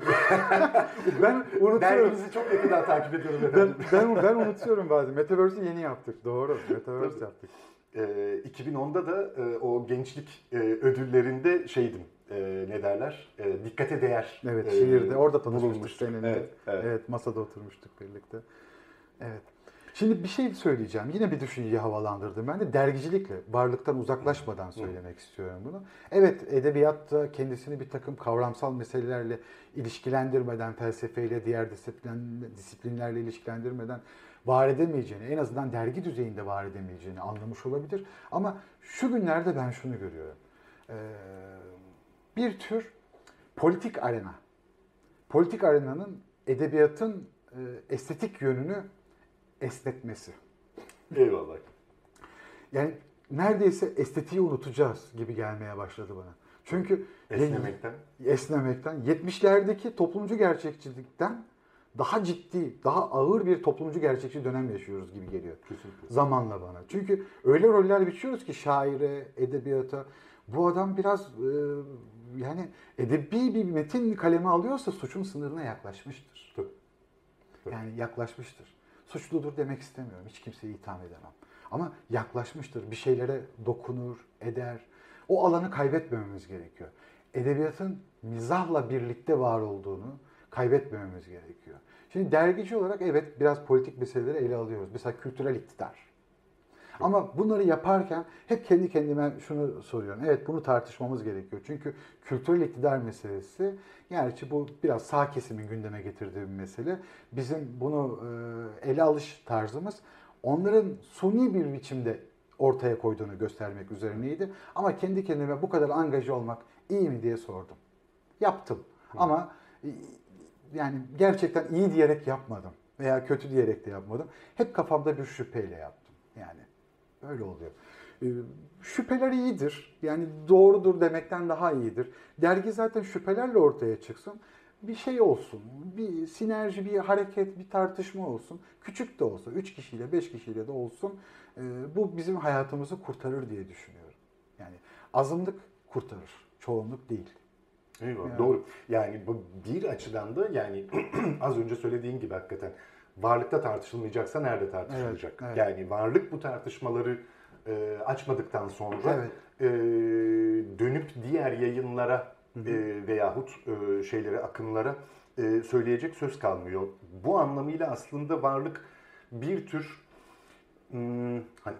ben unutuyorum. Derginizi çok yakından takip ediyorum efendim. Ben, ben, ben unutuyorum bazen. Metaverse'i yeni yaptık. Doğru. Metaverse yaptık. E, 2010'da da e, o gençlik e, ödüllerinde şeydim e, ne derler e, dikkate değer. Evet e, şiirde orada tanışmıştık seninle. Evet, evet. evet masada oturmuştuk birlikte. Evet. Şimdi bir şey söyleyeceğim. Yine bir düşünceyi havalandırdım. Ben de dergicilikle, varlıktan uzaklaşmadan söylemek istiyorum bunu. Evet, edebiyatta kendisini bir takım kavramsal meselelerle ilişkilendirmeden, felsefeyle, diğer disiplin, disiplinlerle ilişkilendirmeden var edemeyeceğini, en azından dergi düzeyinde var edemeyeceğini anlamış olabilir. Ama şu günlerde ben şunu görüyorum. Ee, bir tür politik arena. Politik arenanın edebiyatın e, estetik yönünü esnetmesi. Eyvallah. Yani neredeyse estetiği unutacağız gibi gelmeye başladı bana. Çünkü esnemekten esnemekten 70'lerdeki toplumcu gerçekçilikten daha ciddi, daha ağır bir toplumcu gerçekçi dönem yaşıyoruz gibi geliyor. Kesinlikle. Zamanla bana. Çünkü öyle roller biçiyoruz ki şaire, edebiyata. Bu adam biraz e, yani edebi bir metin kaleme alıyorsa suçun sınırına yaklaşmıştır. Tabii. Tabii. Yani yaklaşmıştır. Suçludur demek istemiyorum. Hiç kimseyi itham edemem. Ama yaklaşmıştır. Bir şeylere dokunur, eder. O alanı kaybetmememiz gerekiyor. Edebiyatın mizahla birlikte var olduğunu kaybetmememiz gerekiyor. Şimdi dergici olarak evet biraz politik meseleleri ele alıyoruz. Mesela kültürel iktidar. Ama bunları yaparken hep kendi kendime şunu soruyorum. Evet bunu tartışmamız gerekiyor. Çünkü kültürel iktidar meselesi, gerçi bu biraz sağ kesimin gündeme getirdiği bir mesele. Bizim bunu e, ele alış tarzımız onların suni bir biçimde ortaya koyduğunu göstermek üzerineydi. Ama kendi kendime bu kadar angaje olmak iyi mi diye sordum. Yaptım. Hı. Ama e, yani gerçekten iyi diyerek yapmadım veya kötü diyerek de yapmadım. Hep kafamda bir şüpheyle yaptım. Yani Öyle oluyor. Ee, şüpheler iyidir. Yani doğrudur demekten daha iyidir. Dergi zaten şüphelerle ortaya çıksın. bir şey olsun, bir sinerji, bir hareket, bir tartışma olsun. Küçük de olsa, 3 kişiyle, 5 kişiyle de olsun e, bu bizim hayatımızı kurtarır diye düşünüyorum. Yani azınlık kurtarır, çoğunluk değil. Eyvallah, yani. Doğru. Yani bu bir açıdan da yani *clears throat* az önce söylediğin gibi hakikaten varlıkta tartışılmayacaksa nerede tartışılacak? Evet, evet. Yani varlık bu tartışmaları e, açmadıktan sonra evet. e, dönüp diğer yayınlara hı hı. E, veyahut e, şeylere, akımlara e, söyleyecek söz kalmıyor. Bu anlamıyla aslında varlık bir tür hmm, hani,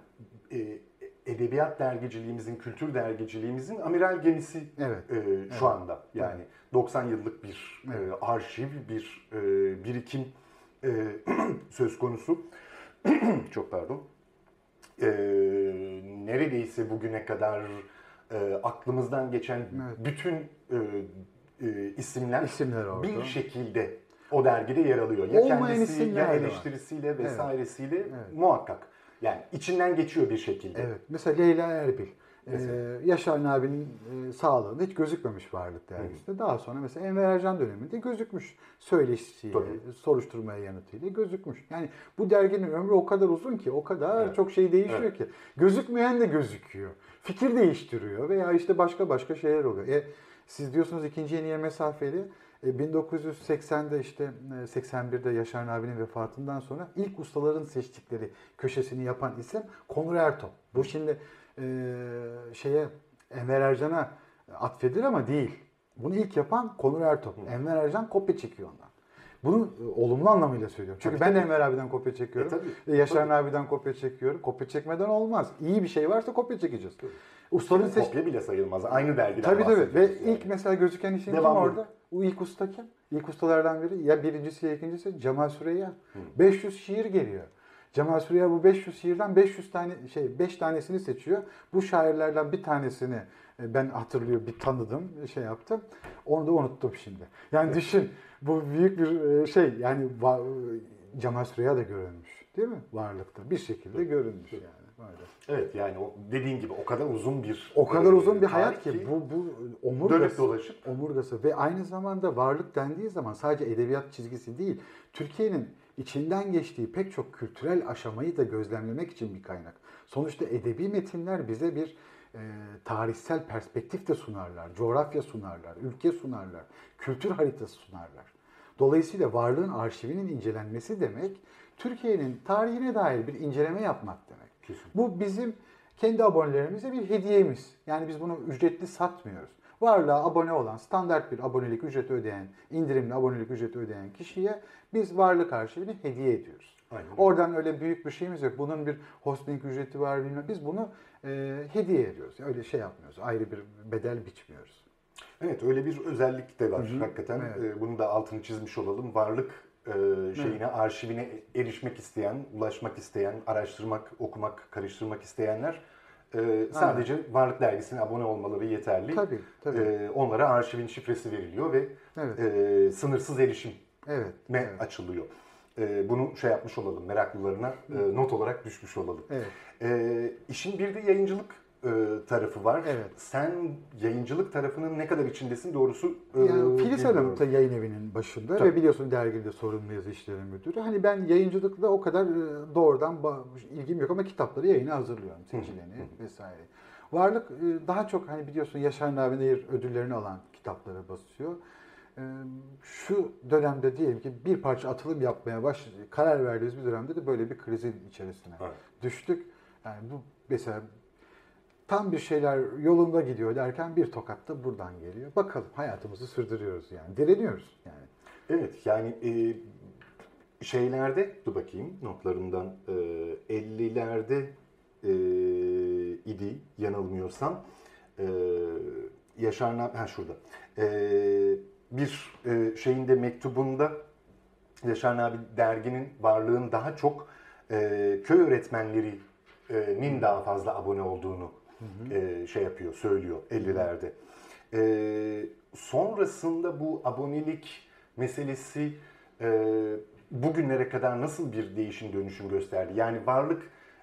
e, edebiyat dergiciliğimizin, kültür dergiciliğimizin amiral gemisi evet. e, şu evet. anda. Yani evet. 90 yıllık bir evet. e, arşiv, bir e, birikim e, *clears throat* söz konusu. *clears throat* Çok pardon. E, neredeyse bugüne kadar e, aklımızdan geçen evet. bütün e, e, isimler, isimler bir şekilde o dergide yer alıyor. Ya Olmayan kendisi ya eleştirisiyle vesairesiyle evet. Evet. muhakkak. Yani içinden geçiyor bir şekilde. Evet. Mesela Leyla Erbil. Ee, Yaşar Nabi'nin e, sağlığında hiç gözükmemiş varlık dergisinde. Hı. Daha sonra mesela Enver Ercan döneminde gözükmüş. Söyleşisiyle, Tabii. soruşturmaya yanıtıyla gözükmüş. Yani bu derginin ömrü o kadar uzun ki, o kadar evet. çok şey değişiyor evet. ki. Gözükmeyen de gözüküyor. Fikir değiştiriyor veya işte başka başka şeyler oluyor. E, siz diyorsunuz ikinci yeniye mesafeli. 1980'de e, işte 81'de e, Yaşar Nabi'nin vefatından sonra ilk ustaların seçtikleri köşesini yapan isim Konur Ertop. Bu şimdi e, şeye Enver Ercan'a atfedilir ama değil. Bunu ilk yapan Konur Ertop. Enver Ercan kopya çekiyor ondan. Bunu olumlu anlamıyla söylüyorum. Çünkü tabii, ben de Enver abiden kopya çekiyorum. E, tabii, Yaşar tabii. abiden kopya çekiyorum. Kopya çekmeden olmaz. İyi bir şey varsa kopya çekeceğiz. Tabii. Ustanın seç... Kopya bile sayılmaz. Aynı dergiden Tabii tabii. Ve yani. ilk mesela gözüken işin kim orada? O ilk usta kim? İlk ustalardan biri ya birincisi ya ikincisi Cemal Süreyya. Hı. 500 şiir geliyor. Cemal Süreyya bu 500 şiirden 500 tane şey 5 tanesini seçiyor. Bu şairlerden bir tanesini e, ben hatırlıyor bir tanıdım şey yaptım. Onu da unuttum şimdi. Yani düşün bu büyük bir e, şey yani Cemal Süreyya da görünmüş değil mi varlıkta bir şekilde görünmüş yani. Öyle. Evet yani o dediğin gibi o kadar uzun bir o kadar e, uzun bir hayat ki, ki bu bu omurgası dolaşıp omurgası ve aynı zamanda varlık dendiği zaman sadece edebiyat çizgisi değil Türkiye'nin içinden geçtiği pek çok kültürel aşamayı da gözlemlemek için bir kaynak. Sonuçta edebi metinler bize bir e, tarihsel perspektif de sunarlar, coğrafya sunarlar, ülke sunarlar, kültür haritası sunarlar. Dolayısıyla varlığın arşivinin incelenmesi demek Türkiye'nin tarihine dair bir inceleme yapmak demek. Kesin. Bu bizim kendi abonelerimize bir hediyemiz. Yani biz bunu ücretli satmıyoruz. Varlığa abone olan, standart bir abonelik ücreti ödeyen, indirimli abonelik ücreti ödeyen kişiye biz varlık arşivini hediye ediyoruz. Aynen. Oradan öyle büyük bir şeyimiz yok. Bunun bir hosting ücreti var bilmem. Biz bunu e, hediye ediyoruz. Öyle şey yapmıyoruz. Ayrı bir bedel biçmiyoruz. Evet öyle bir özellik de var Hı-hı. hakikaten. Evet. E, bunu da altını çizmiş olalım. Varlık e, şeyine, arşivine erişmek isteyen, ulaşmak isteyen, araştırmak, okumak, karıştırmak isteyenler e, sadece Aynen. Varlık Dergisi'ne abone olmaları yeterli. Tabii, tabii. E, onlara arşivin şifresi veriliyor ve evet. e, sınırsız erişim evet, evet. açılıyor. E, bunu şey yapmış olalım, meraklılarına e, not olarak düşmüş olalım. Evet. E, işin bir de yayıncılık e, tarafı var. Evet. Sen yayıncılık tarafının ne kadar içindesin doğrusu e, yani Filiz Hanım da yayın evinin başında Tabii. ve biliyorsun dergide sorumlu yazı işleri müdürü. Hani ben yayıncılıkla o kadar e, doğrudan ilgim yok ama kitapları yayına hazırlıyorum. Seçileni vesaire. Varlık e, daha çok hani biliyorsun Yaşar Navi'nin ödüllerini alan kitapları basıyor. Şu dönemde diyelim ki bir parça atılım yapmaya baş karar verdiğimiz bir dönemde de böyle bir krizin içerisine evet. düştük. Yani bu mesela tam bir şeyler yolunda gidiyor derken bir tokat da buradan geliyor. Bakalım hayatımızı sürdürüyoruz yani. Direniyoruz yani. Evet yani e, şeylerde dur bakayım notlarımdan e, 50'lerde e, idi yanılmıyorsam. E, Yaşar ha şurada. E, bir e, şeyinde mektubunda Yaşar Nabi derginin varlığın daha çok e, köy öğretmenlerinin daha fazla abone olduğunu hı E, şey yapıyor, söylüyor 50'lerde. E, sonrasında bu abonelik meselesi e, bugünlere kadar nasıl bir değişim dönüşüm gösterdi? Yani varlık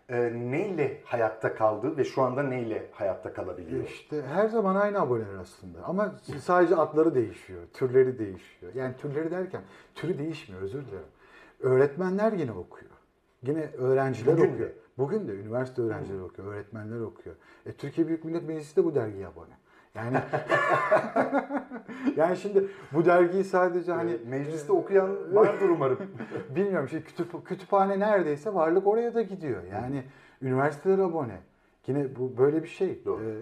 e, neyle hayatta kaldı ve şu anda neyle hayatta kalabiliyor? İşte her zaman aynı aboneler aslında. Ama sadece adları değişiyor, türleri değişiyor. Yani türleri derken türü değişmiyor özür dilerim. Öğretmenler yine okuyor. Yine öğrenciler Bugün okuyor. de. Bugün de üniversite öğrencileri okuyor, öğretmenler okuyor. E, Türkiye Büyük Millet Meclisi de bu dergiye abone. Yani *laughs* yani şimdi bu dergiyi sadece hani mecliste okuyan vardır umarım. bilmiyorum şey kütüp, kütüphane neredeyse varlık oraya da gidiyor. Yani üniversiteler abone. Yine bu böyle bir şey. Doğru. Ee,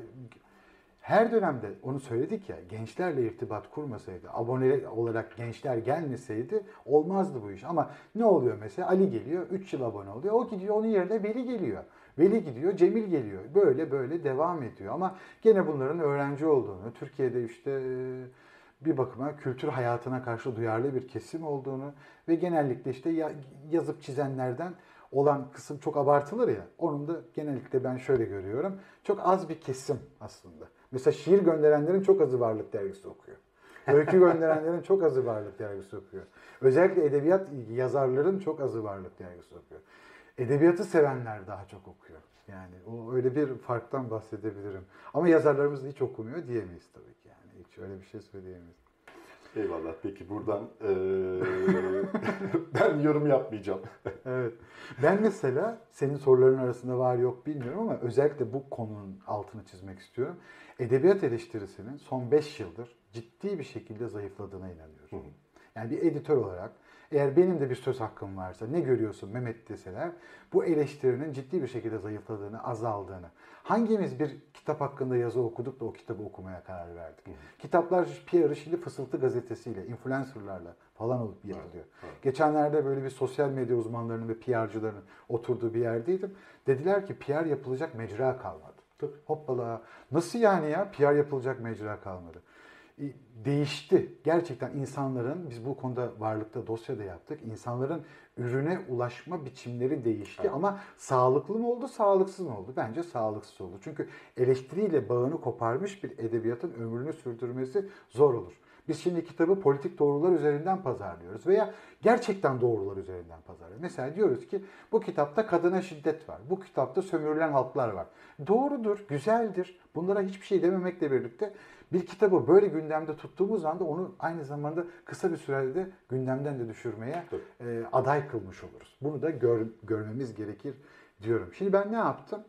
her dönemde onu söyledik ya gençlerle irtibat kurmasaydı, abone olarak gençler gelmeseydi olmazdı bu iş. Ama ne oluyor mesela? Ali geliyor, 3 yıl abone oluyor. O gidiyor, onun yerine Veli geliyor. Veli gidiyor, Cemil geliyor. Böyle böyle devam ediyor. Ama gene bunların öğrenci olduğunu, Türkiye'de işte e, bir bakıma kültür hayatına karşı duyarlı bir kesim olduğunu ve genellikle işte ya- yazıp çizenlerden olan kısım çok abartılır ya. Onun da genellikle ben şöyle görüyorum. Çok az bir kesim aslında. Mesela şiir gönderenlerin çok azı Varlık Dergisi okuyor. Öykü gönderenlerin çok azı Varlık Dergisi okuyor. Özellikle edebiyat yazarların çok azı Varlık Dergisi okuyor. Edebiyatı sevenler daha çok okuyor. Yani o öyle bir farktan bahsedebilirim. Ama yazarlarımız hiç okumuyor diyemeyiz tabii ki. Yani hiç öyle bir şey söyleyemeyiz. Eyvallah. Peki buradan eee, *laughs* ben yorum yapmayacağım. Evet. Ben mesela senin soruların arasında var yok bilmiyorum ama özellikle bu konunun altını çizmek istiyorum. Edebiyat eleştirisinin son 5 yıldır ciddi bir şekilde zayıfladığına inanıyorum. Yani bir editör olarak eğer benim de bir söz hakkım varsa ne görüyorsun Mehmet deseler bu eleştirinin ciddi bir şekilde zayıfladığını, azaldığını. Hangimiz bir kitap hakkında yazı okuduk da o kitabı okumaya karar verdik? Kitaplar PR'ı şimdi Fısıltı gazetesiyle, influencerlarla falan olup yapılıyor. Geçenlerde böyle bir sosyal medya uzmanlarının ve PR'cıların oturduğu bir yerdeydim. Dediler ki PR yapılacak mecra kalmadı. Hoppala. Nasıl yani ya? PR yapılacak mecra kalmadı. E, Değişti. Gerçekten insanların, biz bu konuda varlıkta dosya da yaptık. İnsanların ürüne ulaşma biçimleri değişti ama sağlıklı mı oldu, sağlıksız mı oldu? Bence sağlıksız oldu. Çünkü eleştiriyle bağını koparmış bir edebiyatın ömrünü sürdürmesi zor olur. Biz şimdi kitabı politik doğrular üzerinden pazarlıyoruz veya gerçekten doğrular üzerinden pazarlıyoruz. Mesela diyoruz ki bu kitapta kadına şiddet var. Bu kitapta sömürülen halklar var. Doğrudur, güzeldir. Bunlara hiçbir şey dememekle birlikte bir kitabı böyle gündemde tuttuğumuz anda onu aynı zamanda kısa bir sürede gündemden de düşürmeye e, aday kılmış oluruz. Bunu da gör- görmemiz gerekir diyorum. Şimdi ben ne yaptım?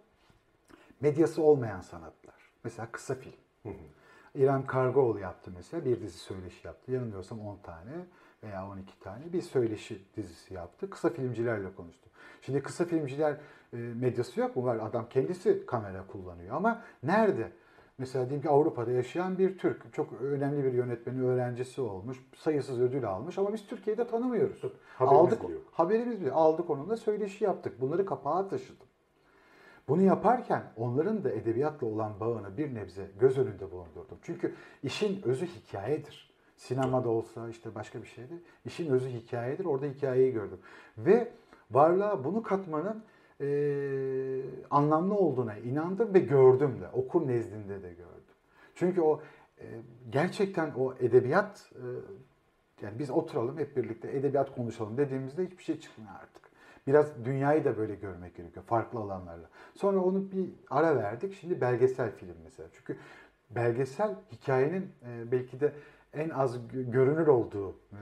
Medyası olmayan sanatlar. Mesela kısa film. İrem Kargoğlu yaptı mesela. Bir dizi söyleşi yaptı. Yanılmıyorsam 10 tane veya 12 tane bir söyleşi dizisi yaptı. Kısa filmcilerle konuştu. Şimdi kısa filmciler e, medyası yok mu? Var adam kendisi kamera kullanıyor ama nerede? Mesela diyelim ki Avrupa'da yaşayan bir Türk. Çok önemli bir yönetmenin öğrencisi olmuş. Sayısız ödül almış ama biz Türkiye'de tanımıyoruz. Haberimiz Aldık, bile yok. Haberimiz bile. Aldık onunla söyleşi yaptık. Bunları kapağa taşıdım. Bunu yaparken onların da edebiyatla olan bağını bir nebze göz önünde bulundurdum. Çünkü işin özü hikayedir. Sinemada olsa işte başka bir şeyde işin özü hikayedir. Orada hikayeyi gördüm. Ve varlığa bunu katmanın eee, anlamlı olduğuna inandım ve gördüm de. Okur nezdinde de gördüm. Çünkü o e, gerçekten o edebiyat e, yani biz oturalım hep birlikte edebiyat konuşalım dediğimizde hiçbir şey çıkmıyor artık. Biraz dünyayı da böyle görmek gerekiyor farklı alanlarla. Sonra onu bir ara verdik. Şimdi belgesel film mesela. Çünkü belgesel hikayenin e, belki de en az gö- görünür olduğu e,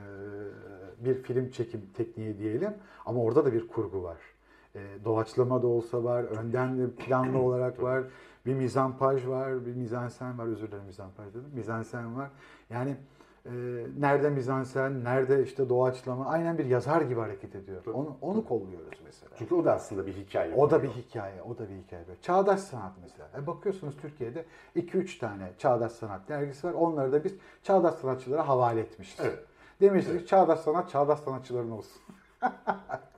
bir film çekim tekniği diyelim. Ama orada da bir kurgu var. E, doğaçlama da olsa var, önden de planlı *clears throat* olarak var. Bir mizampaj var, bir mizansen var. Özür dilerim mizampaj dedim. Mizansen var. Yani e, nerede mizansen, nerede işte doğaçlama. Aynen bir yazar gibi hareket ediyor. Onu, onu kolluyoruz mesela. Çünkü o da aslında bir hikaye. O da bir hikaye, o da bir hikaye. Böyle Çağdaş sanat mesela. E bakıyorsunuz Türkiye'de 2-3 tane çağdaş sanat dergisi var. Onları da biz çağdaş sanatçılara havale etmişiz. Evet. Demiştik ki çağdaş sanat çağdaş sanatçıların olsun. *laughs*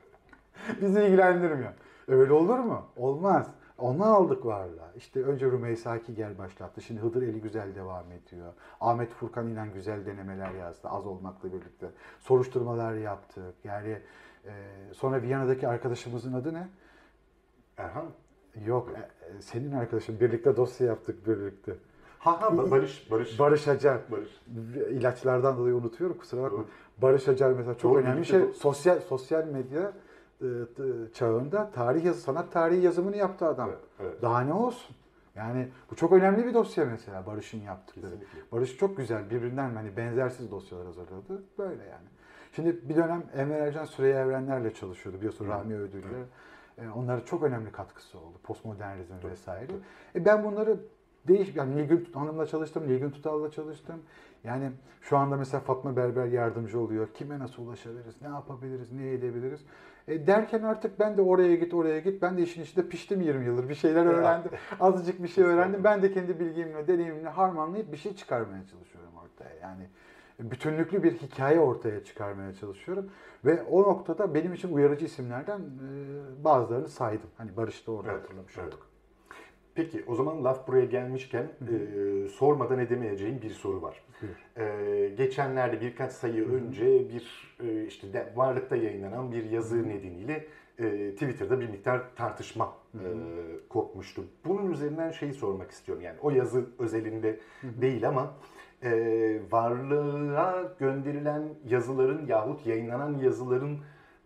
*laughs* Bizi ilgilendirmiyor. Öyle olur mu? Olmaz. Onu aldık varlığa. İşte önce Rümeysa Aki gel başlattı. Şimdi Hıdır Eli Güzel devam ediyor. Ahmet Furkan İnan güzel denemeler yazdı az olmakla birlikte. Soruşturmalar yaptık. Yani e, sonra Viyana'daki arkadaşımızın adı ne? Erhan. Yok, e, senin arkadaşın. Birlikte dosya yaptık birlikte. Ha ha Ba- Barış. Barış. Barış Acar. Barış. İlaçlardan dolayı unutuyorum kusura bakma. Doğru. Barış Acar mesela çok Doğru, önemli şey. Sosyal sosyal medya çağında tarih yazı, sanat tarihi yazımını yaptı adam. Evet, evet. Daha ne olsun? Yani bu çok önemli bir dosya mesela Barış'ın yaptıkları. Kesinlikle. Barış çok güzel birbirinden hani benzersiz dosyalar hazırladı. Böyle yani. Şimdi bir dönem Enver Ercan Süreyya Evrenler'le çalışıyordu biliyorsun Rahmi Ödül'le. E, onlara çok önemli katkısı oldu. Postmodernizm vesaire. E, ben bunları değiş yani Nilgün Hanım'la çalıştım, Nilgün Tutal'la çalıştım. Yani şu anda mesela Fatma Berber yardımcı oluyor. Kime nasıl ulaşabiliriz, ne yapabiliriz, ne edebiliriz. E derken artık ben de oraya git, oraya git. Ben de işin içinde piştim 20 yıldır. Bir şeyler öğrendim. Azıcık bir şey öğrendim. Ben de kendi bilgimle, deneyimimle harmanlayıp bir şey çıkarmaya çalışıyorum ortaya. Yani bütünlüklü bir hikaye ortaya çıkarmaya çalışıyorum. Ve o noktada benim için uyarıcı isimlerden e, bazılarını saydım. Hani Barış da orada Evet, hatırlamış evet. olduk. Peki o zaman laf buraya gelmişken e, sormadan edemeyeceğim bir soru var. E, geçenlerde birkaç sayı önce bir e, işte de, varlıkta yayınlanan bir yazı nedeniyle e, Twitter'da bir miktar tartışma e, kopmuştu. Bunun üzerinden şeyi sormak istiyorum. Yani o yazı özelinde değil ama e, varlığa gönderilen yazıların yahut yayınlanan yazıların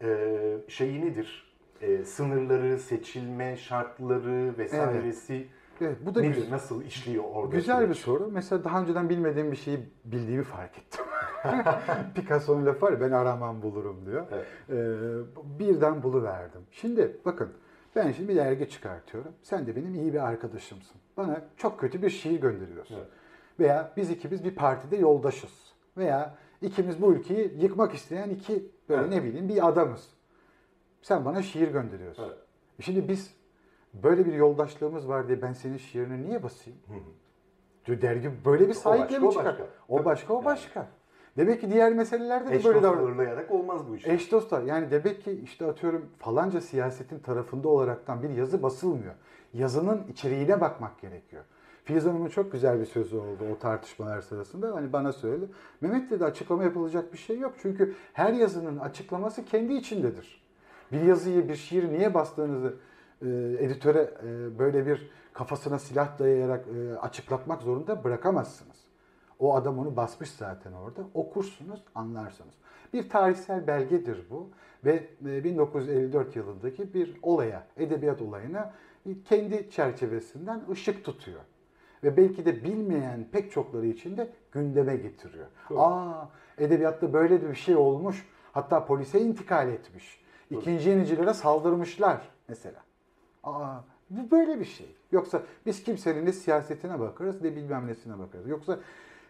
e, şeyi nedir? E, sınırları, seçilme şartları vesairesi Evet, bu da nedir? güzel. Nasıl işliyor orada? Güzel bir süreç? soru. Mesela daha önceden bilmediğim bir şeyi bildiğimi fark ettim. *laughs* Picasso'nun lafı var ben aramam bulurum diyor. Evet. Ee, birden buluverdim. Şimdi bakın ben şimdi bir dergi çıkartıyorum. Sen de benim iyi bir arkadaşımsın. Bana çok kötü bir şiir gönderiyorsun. Evet. Veya biz ikimiz bir partide yoldaşız. Veya ikimiz bu ülkeyi yıkmak isteyen iki böyle Evet. ne bileyim bir adamız. Sen bana şiir gönderiyorsun. Evet. Şimdi biz böyle bir yoldaşlığımız var diye ben senin şiirine niye basayım? Diyor dergi böyle bir sahiple başka, mi o çıkar? başka. O başka, Yani. Demek ki diğer meselelerde de Eş böyle dost davran. ağırlayarak olmaz bu iş. Eş dostlar yani demek ki işte atıyorum falanca siyasetin tarafında olaraktan bir yazı basılmıyor. Yazının içeriğine bakmak gerekiyor. Filiz Hanım'ın çok güzel bir sözü oldu o tartışmalar sırasında. Hani bana söyledi. Mehmet dedi açıklama yapılacak bir şey yok. Çünkü her yazının açıklaması kendi içindedir. Bir yazıyı, bir şiiri niye bastığınızı e, editöre e, böyle bir kafasına silah dayayarak e, açıklatmak zorunda bırakamazsınız. O adam onu basmış zaten orada. Okursunuz, anlarsınız. Bir tarihsel belgedir bu ve e, 1954 yılındaki bir olaya, edebiyat olayına kendi çerçevesinden ışık tutuyor. Ve belki de bilmeyen pek çokları için de gündeme getiriyor. Doğru. Aa, edebiyatta böyle de bir şey olmuş. Hatta polise intikal etmiş. İkinci yenicilere saldırmışlar mesela. Aa, bu böyle bir şey. Yoksa biz kimsenin ne siyasetine bakarız ne bilmem nesine bakarız. Yoksa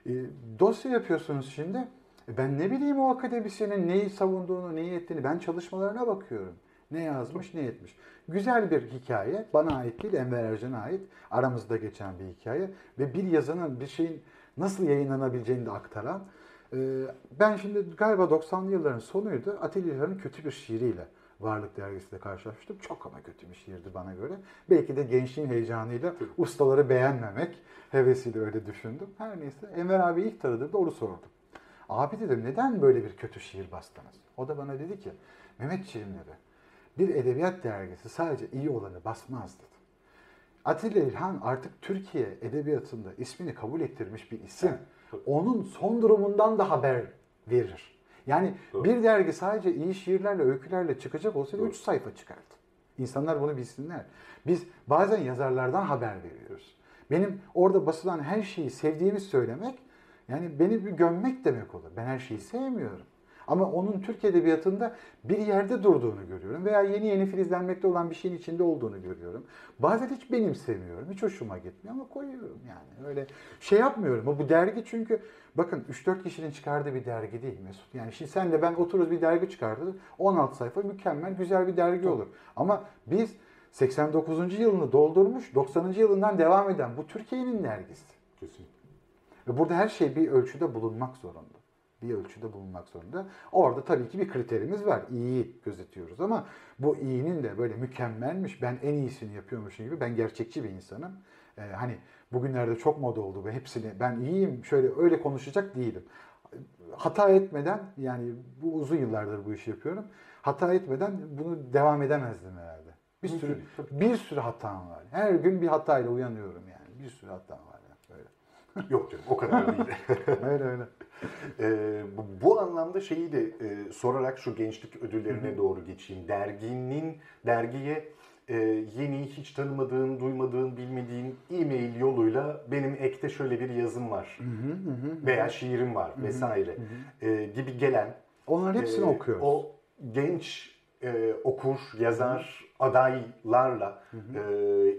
e, dosya yapıyorsunuz şimdi. E, ben ne bileyim o akademisyenin neyi savunduğunu, neyi ettiğini. Ben çalışmalarına bakıyorum. Ne yazmış, ne etmiş. Güzel bir hikaye. Bana ait değil, Enver Ercan'a ait. Aramızda geçen bir hikaye. Ve bir yazının, bir şeyin nasıl yayınlanabileceğini de aktaran. E, ben şimdi galiba 90'lı yılların sonuydu. Atilla İlhan'ın kötü bir şiiriyle Varlık Dergisi'nde karşılaşmıştım. Çok ama kötü bir şiirdi bana göre. Belki de gençliğin heyecanıyla ustaları beğenmemek hevesiyle öyle düşündüm. Her neyse Enver abi ilk tanıdığımda onu sordum. Abi dedim neden böyle bir kötü şiir bastınız? O da bana dedi ki Mehmetciğim dedi bir edebiyat dergisi sadece iyi olanı basmaz dedi. Atilla İlhan artık Türkiye edebiyatında ismini kabul ettirmiş bir isim. Onun son durumundan da haber verir. Yani Doğru. bir dergi sadece iyi şiirlerle, öykülerle çıkacak olsaydı Doğru. 3 sayfa çıkardı. İnsanlar bunu bilsinler. Biz bazen yazarlardan haber veriyoruz. Benim orada basılan her şeyi sevdiğimi söylemek yani beni bir gömmek demek olur. Ben her şeyi sevmiyorum. Ama onun Türk Edebiyatı'nda bir yerde durduğunu görüyorum. Veya yeni yeni filizlenmekte olan bir şeyin içinde olduğunu görüyorum. Bazen hiç benimsemiyorum. Hiç hoşuma gitmiyor ama koyuyorum yani. Öyle şey yapmıyorum. Bu dergi çünkü bakın 3-4 kişinin çıkardığı bir dergi değil Mesut. Yani şimdi senle ben otururuz bir dergi çıkartırız. 16 sayfa mükemmel güzel bir dergi olur. Ama biz 89. yılını doldurmuş 90. yılından devam eden bu Türkiye'nin dergisi. Kesinlikle. Ve burada her şey bir ölçüde bulunmak zorunda. Bir ölçüde bulunmak zorunda. Orada tabii ki bir kriterimiz var. İyiyi gözetiyoruz ama bu iyinin de böyle mükemmelmiş, ben en iyisini yapıyormuşum gibi ben gerçekçi bir insanım. Ee, hani bugünlerde çok moda oldu ve hepsini ben iyiyim şöyle öyle konuşacak değilim. Hata etmeden yani bu uzun yıllardır bu işi yapıyorum. Hata etmeden bunu devam edemezdim herhalde. Bir sürü bir sürü hatam var. Her gün bir hatayla uyanıyorum yani. Bir sürü hatam var. Yok canım o kadar değil. *laughs* öyle öyle. Ee, bu, bu anlamda şeyi de e, sorarak şu gençlik ödüllerine doğru geçeyim. Derginin, dergiye e, yeni, hiç tanımadığın, duymadığın, bilmediğin e-mail yoluyla benim ekte şöyle bir yazım var veya şiirim var vesaire e, gibi gelen Onların hepsini e, okuyoruz. O genç e, okur, yazar, adaylarla e,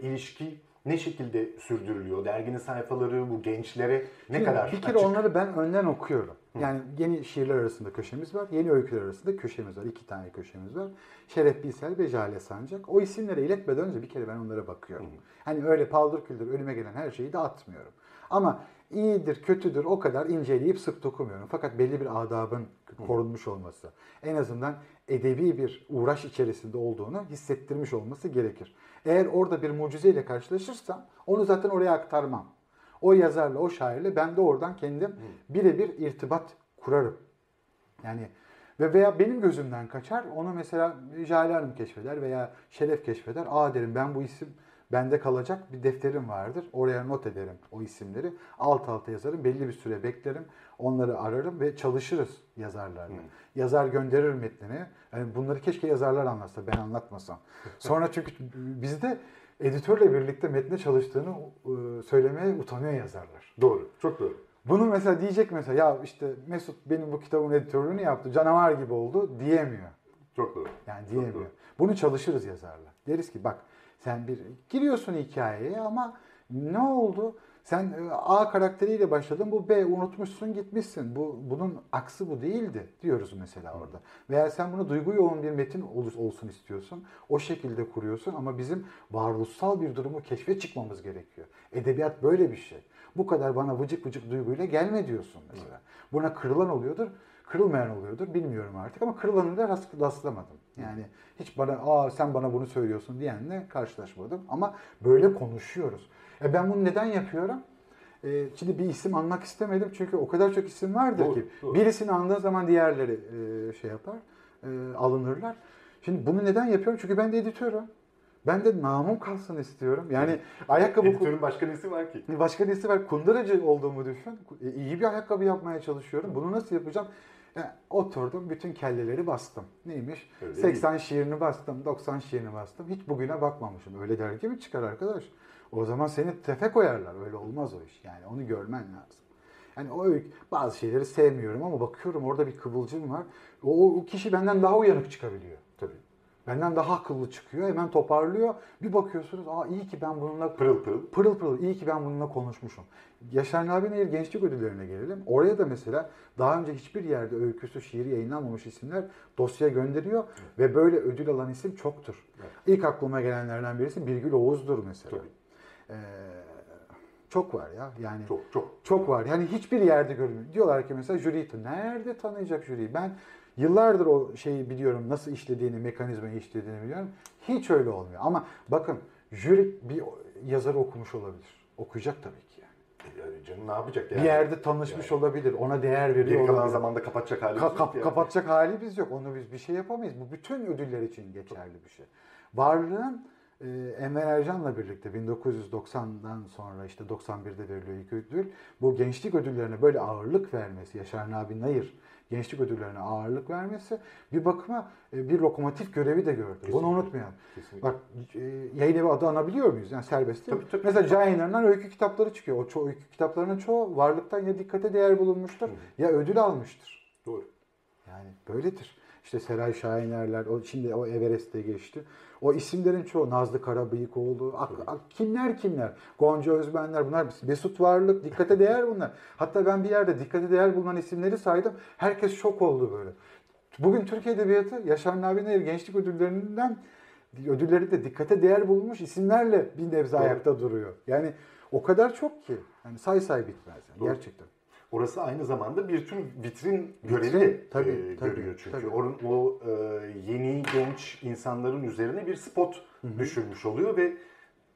ilişki ne şekilde sürdürülüyor? Derginin sayfaları bu gençlere ne Şimdi kadar Bir kere açık? onları ben önden okuyorum. Yani yeni şiirler arasında köşemiz var, yeni öyküler arasında köşemiz var. iki tane köşemiz var. Şeref Bilsel ve Jale Sancak. O isimlere iletmeden önce bir kere ben onlara bakıyorum. Hani öyle paldır küldür önüme gelen her şeyi de atmıyorum. Ama iyidir, kötüdür o kadar inceleyip sık dokumuyorum. Fakat belli bir adabın korunmuş olması, en azından edebi bir uğraş içerisinde olduğunu hissettirmiş olması gerekir. Eğer orada bir mucizeyle karşılaşırsam onu zaten oraya aktarmam. O yazarla, o şairle ben de oradan kendim birebir irtibat kurarım. Yani ve veya benim gözümden kaçar, onu mesela Jale Hanım keşfeder veya Şeref keşfeder. Aa derim ben bu isim bende kalacak bir defterim vardır. Oraya not ederim o isimleri. Alt alta yazarım. Belli bir süre beklerim. Onları ararım ve çalışırız yazarlarla. Yazar gönderir metnini. Yani bunları keşke yazarlar anlatsa, ben anlatmasam. *laughs* Sonra çünkü bizde editörle birlikte metne çalıştığını e, söylemeye utanıyor yazarlar. Doğru, çok doğru. Bunu mesela diyecek mesela ya işte Mesut benim bu kitabın editörlüğünü yaptı, canavar gibi oldu diyemiyor. Çok doğru. Yani Çok diyemiyor. doğru. Bunu çalışırız yazarla. Deriz ki bak sen bir giriyorsun hikayeye ama ne oldu? Sen e, A karakteriyle başladın bu B unutmuşsun gitmişsin. Bu bunun aksı bu değildi diyoruz mesela orada. Veya sen bunu duygu yoğun bir metin ol- olsun istiyorsun. O şekilde kuruyorsun ama bizim varoluşsal bir durumu keşfe çıkmamız gerekiyor. Edebiyat böyle bir şey. Bu kadar bana vıcık vıcık duyguyla gelme diyorsun mesela. Buna kırılan oluyordur. Kırılmayan oluyordur bilmiyorum artık ama kırılanı da rast- rastlamadım. Yani hiç bana aa sen bana bunu söylüyorsun diyenle karşılaşmadım ama böyle konuşuyoruz. E ben bunu neden yapıyorum? E, şimdi bir isim anmak istemedim çünkü o kadar çok isim vardır Doğru, ki doğru. birisini andığı zaman diğerleri e, şey yapar, e, alınırlar. Şimdi bunu neden yapıyorum? Çünkü ben de editörüm. Ben de namım kalsın istiyorum. Yani ayakkabı Editörün başka nesi var ki? Başka nesi var? Kunduracı olduğumu düşün. E, İyi bir ayakkabı yapmaya çalışıyorum. Bunu nasıl yapacağım? Oturdum, bütün kelleleri bastım. Neymiş? Öyle 80 şiirini bastım, 90 şiirini bastım. Hiç bugüne bakmamışım. Öyle dergi mi çıkar arkadaş? O zaman seni tefe koyarlar. Öyle olmaz o iş. Yani onu görmen lazım. Yani o bazı şeyleri sevmiyorum ama bakıyorum orada bir kıvılcım var. O, o kişi benden daha uyanık çıkabiliyor. Benden daha akıllı çıkıyor. Hemen toparlıyor. Bir bakıyorsunuz aa iyi ki ben bununla Pırıl pırıl. Pırıl pırıl iyi ki ben bununla konuşmuşum. Yaşar Nabi Nehir Gençlik Ödülleri'ne gelelim. Oraya da mesela daha önce hiçbir yerde öyküsü, şiiri yayınlanmamış isimler dosya gönderiyor ve böyle ödül alan isim çoktur. İlk aklıma gelenlerden birisi Birgül Oğuz'dur mesela. Tabii. Ee, çok var ya yani. Çok çok. Çok var. Yani hiçbir yerde görmüyor. Diyorlar ki mesela jüriyi nerede tanıyacak jüriyi? Ben yıllardır o şeyi biliyorum, nasıl işlediğini, mekanizmayı işlediğini biliyorum. Hiç öyle olmuyor. Ama bakın jüri bir yazarı okumuş olabilir. Okuyacak tabii ki yani. Yani canım ne yapacak Bir yani? yerde tanışmış olabilir. Ona değer veriyor Geri kalan olabilir. zamanda kapatacak halimiz Ka- yok kap- yani. kapatacak hali biz yok. Onu biz bir şey yapamayız. Bu bütün ödüller için geçerli bir şey. Varlığın e, Enver Ercan'la birlikte 1990'dan sonra işte 91'de veriliyor ilk ödül. Bu gençlik ödüllerine böyle ağırlık vermesi, Yaşar Nabi Nayır gençlik ödüllerine ağırlık vermesi bir bakıma e, bir lokomotif görevi de gördü. Kesinlikle. Bunu unutmayalım. Kesinlikle. Bak e, yayın evi adı anabiliyor muyuz? Yani serbest değil mi? Tabii, tabii. Mesela Can Yayınları'ndan öykü kitapları çıkıyor. O çoğu öykü kitaplarının çoğu varlıktan ya dikkate değer bulunmuştur ya ödül almıştır. Doğru. Yani böyledir. İşte Seray Şahinerler, o şimdi o Everest'e geçti. O isimlerin çoğu Nazlı Karabıyıkoğlu, ak, ak- kimler kimler, Gonca Özbenler bunlar Mesut Varlık, dikkate *laughs* değer bunlar. Hatta ben bir yerde dikkate değer bulunan isimleri saydım. Herkes şok oldu böyle. Bugün Türkiye Edebiyatı Yaşar Nabi Nehir Gençlik Ödülleri'nden ödülleri de dikkate değer bulmuş isimlerle bir nebze Doğru. ayakta duruyor. Yani o kadar çok ki. Yani say say bitmez. Yani Doğru. gerçekten. Orası aynı zamanda bir tür vitrin görevi tabii, e, tabii, görüyor çünkü. tabii. Onun, o e, yeni genç insanların üzerine bir spot düşürmüş oluyor ve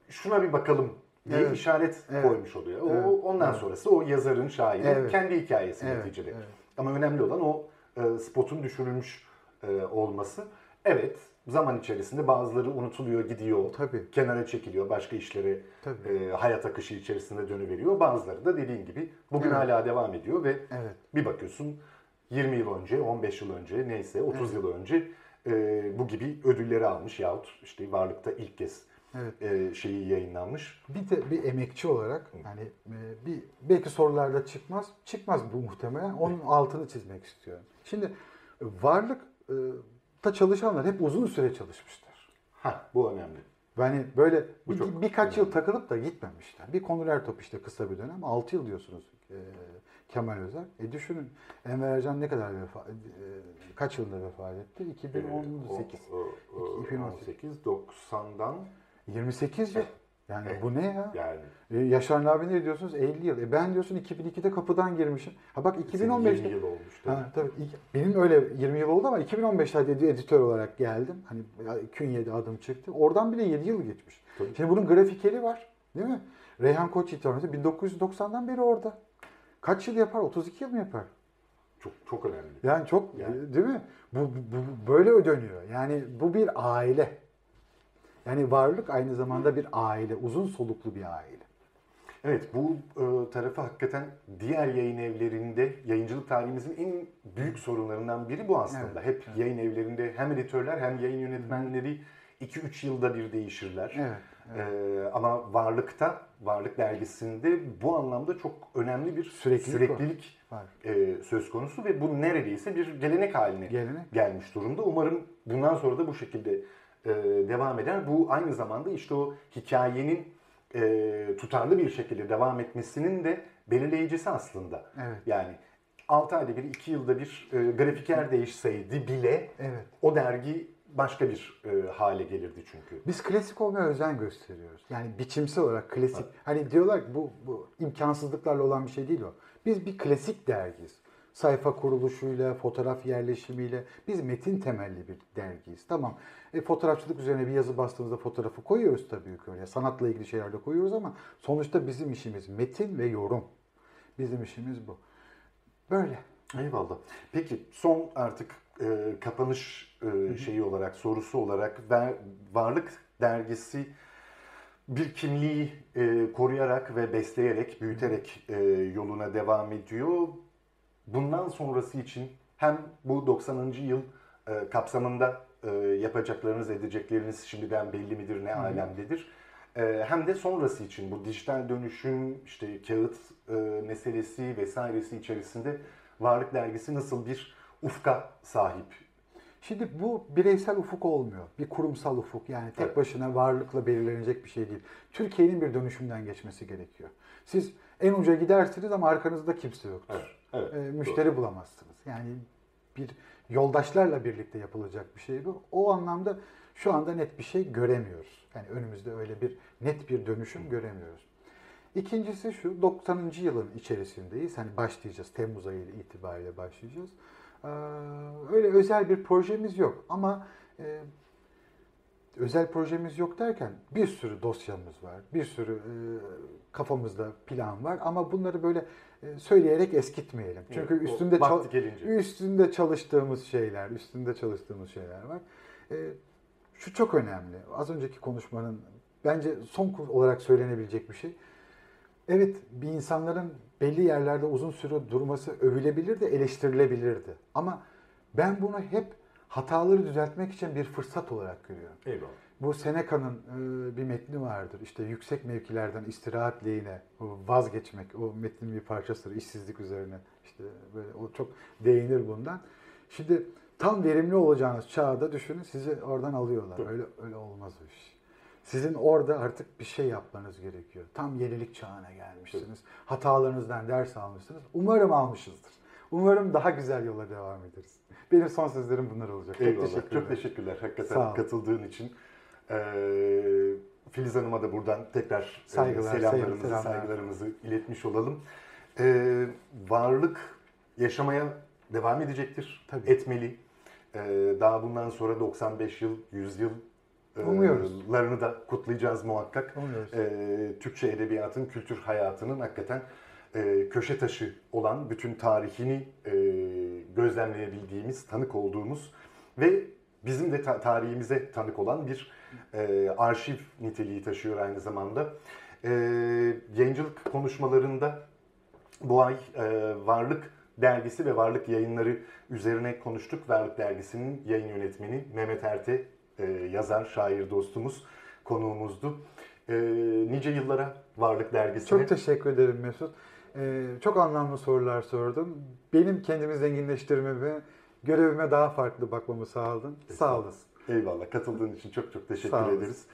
şuna bir bakalım diye Evet, işaret evet, koymuş oluyor. O, evet, ondan evet. sonrası o yazarın, şairin Evet. kendi hikayesi Evet, neticede. evet. Ama önemli olan o e, spotun düşürülmüş e, olması. Evet, zaman içerisinde bazıları unutuluyor, gidiyor. Tabii. Kenara çekiliyor, başka işlere Tabii. e, hayat akışı içerisinde dönüveriyor. Bazıları da dediğin gibi bugün Evet. hala devam ediyor ve Evet. bir bakıyorsun 20 yıl önce, 15 yıl önce neyse 30 yıl önce e, bu gibi ödülleri almış yahut işte varlıkta ilk kez Evet. e, şeyi yayınlanmış. Bir de bir emekçi olarak hani e, bir belki sorularda çıkmaz. Çıkmaz bu muhtemelen. Onun altını çizmek istiyorum. Şimdi e, varlık e, da çalışanlar hep uzun süre çalışmışlar. Ha, bu önemli. Yani böyle Bu bir- çok birkaç yıl takılıp da gitmemişler. Bir konular top işte kısa bir dönem. 6 yıl diyorsunuz e, Kemal Özer. E düşünün Enver Ercan ne kadar vefa, e, kaç yılında vefat etti? 2018. O- o- o- 2018. 18, 90'dan 28 yıl. Yani bu ne ya? yani E, Yaşar abi ne diyorsunuz? 50 yıl. E ben diyorsun 2002'de kapıdan girmişim. Ha bak 2015'te. 20 yıl olmuş. Ha, tabii. Benim öyle 20 yıl oldu ama 2015'te dedi editör olarak geldim. Hani Künye'de adım çıktı. Oradan bile 7 yıl geçmiş. Tabii. Şimdi bunun grafikeri var. Değil mi? Reyhan Koç İnterneti 1990'dan beri orada. Kaç yıl yapar? 32 yıl mı yapar? Çok çok önemli. Yani çok Yani. değil mi? Bu, bu, bu böyle dönüyor. Yani bu bir aile. Yani varlık aynı zamanda bir aile. Uzun soluklu bir aile. Evet bu e, tarafı hakikaten diğer yayın evlerinde yayıncılık tarihimizin en büyük sorunlarından biri bu aslında. Hep yayın evlerinde hem editörler hem yayın yönetmenleri 2-3 yılda bir değişirler. Evet, E, ama Varlık'ta, Varlık dergisinde bu anlamda çok önemli bir Süreklilik süreklilik var. e, söz konusu ve bu neredeyse bir gelenek haline Gelenek. gelmiş durumda. Umarım bundan sonra da bu şekilde e, devam eder. Bu aynı zamanda işte o hikayenin e, tutarlı bir şekilde devam etmesinin de belirleyicisi aslında. Evet. Yani 6 ayda bir, 2 yılda bir e, grafiker değişseydi bile Evet. o dergi başka bir e, hale gelirdi çünkü. Biz klasik olmaya özen gösteriyoruz. Yani biçimsel olarak klasik. Hani diyorlar ki bu, bu imkansızlıklarla olan bir şey değil o. Biz bir klasik dergiyiz. Sayfa kuruluşuyla, fotoğraf yerleşimiyle biz metin temelli bir dergiyiz. Tamam. E, fotoğrafçılık üzerine bir yazı bastığımızda fotoğrafı koyuyoruz tabii ki öyle. Sanatla ilgili şeyler de koyuyoruz ama sonuçta bizim işimiz metin ve yorum. Bizim işimiz bu. Böyle. Eyvallah. Peki son artık e, kapanış e, şeyi olarak, sorusu olarak ver, Varlık Dergisi bir kimliği e, koruyarak ve besleyerek, büyüterek e, yoluna devam ediyor. Bundan sonrası için hem bu 90. yıl e, kapsamında e, yapacaklarınız, edecekleriniz şimdiden belli midir, ne alemdedir? E, hem de sonrası için bu dijital dönüşüm, işte kağıt e, meselesi vesairesi içerisinde Varlık Dergisi nasıl bir ufka sahip? Şimdi bu bireysel ufuk olmuyor. Bir kurumsal ufuk yani tek Evet. başına varlıkla belirlenecek bir şey değil. Türkiye'nin bir dönüşümden geçmesi gerekiyor. Siz en uca gidersiniz ama arkanızda kimse yoktur. Evet, evet, Ee, müşteri bulamazsınız. Yani bir yoldaşlarla birlikte yapılacak bir şey bu. O anlamda şu anda net bir şey göremiyoruz. Yani önümüzde öyle bir net bir dönüşüm göremiyoruz. İkincisi şu 90. yılın içerisindeyiz. Hani başlayacağız. Temmuz ayı itibariyle başlayacağız. Ee, öyle özel bir projemiz yok ama e, özel projemiz yok derken bir sürü dosyamız var. Bir sürü e, kafamızda plan var ama bunları böyle e, söyleyerek eskitmeyelim. Çünkü Evet, üstünde çal- gelince. üstünde çalıştığımız şeyler, üstünde çalıştığımız şeyler var. E, şu çok önemli. Az önceki konuşmanın bence son olarak söylenebilecek bir şey. Evet bir insanların belli yerlerde uzun süre durması övülebilirdi, eleştirilebilirdi. Ama ben bunu hep hataları düzeltmek için bir fırsat olarak görüyorum. Eyvallah. Bu Seneca'nın e, bir metni vardır. İşte yüksek mevkilerden istirahat lehine vazgeçmek. O metnin bir parçasıdır işsizlik üzerine. İşte böyle o çok değinir bundan. Şimdi tam verimli olacağınız çağda düşünün sizi oradan alıyorlar. Öyle öyle olmaz o iş. Sizin orada artık bir şey yapmanız gerekiyor. Tam yenilik çağına gelmişsiniz. Hatalarınızdan ders almışsınız. Umarım almışızdır. Umarım daha güzel yola devam ederiz. Benim son sözlerim bunlar olacak. Çok Eyvallah. Çok teşekkürler hakikaten Sağ ol. katıldığın için. Ee, Filiz Hanım'a da buradan tekrar e, Saygılar, selamlarımızı, selamlar. saygılarımızı iletmiş olalım. Ee, varlık yaşamaya devam edecektir. Tabii. Etmeli. Ee, daha bundan sonra 95 yıl, 100 yıl e, Umuyoruz. larını da kutlayacağız muhakkak. Umuyoruz. Ee, Türkçe edebiyatın, kültür hayatının hakikaten e, köşe taşı olan bütün tarihini e, gözlemleyebildiğimiz, tanık olduğumuz ve bizim de ta- tarihimize tanık olan bir e, arşiv niteliği taşıyor aynı zamanda. E, yayıncılık konuşmalarında bu ay e, Varlık Dergisi ve Varlık Yayınları üzerine konuştuk. Varlık Dergisi'nin yayın yönetmeni Mehmet Erte, e, yazar, şair dostumuz, konuğumuzdu. E, nice yıllara Varlık Dergisi'ne. Çok teşekkür ederim Mesut. Ee, çok anlamlı sorular sordun. Benim kendimi zenginleştirmemi, görevime daha farklı bakmamı sağladın. Sağ olasın. Eyvallah. Katıldığın için çok çok teşekkür ederiz.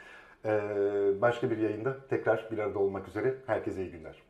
Ee, başka bir yayında tekrar bir arada olmak üzere. Herkese iyi günler.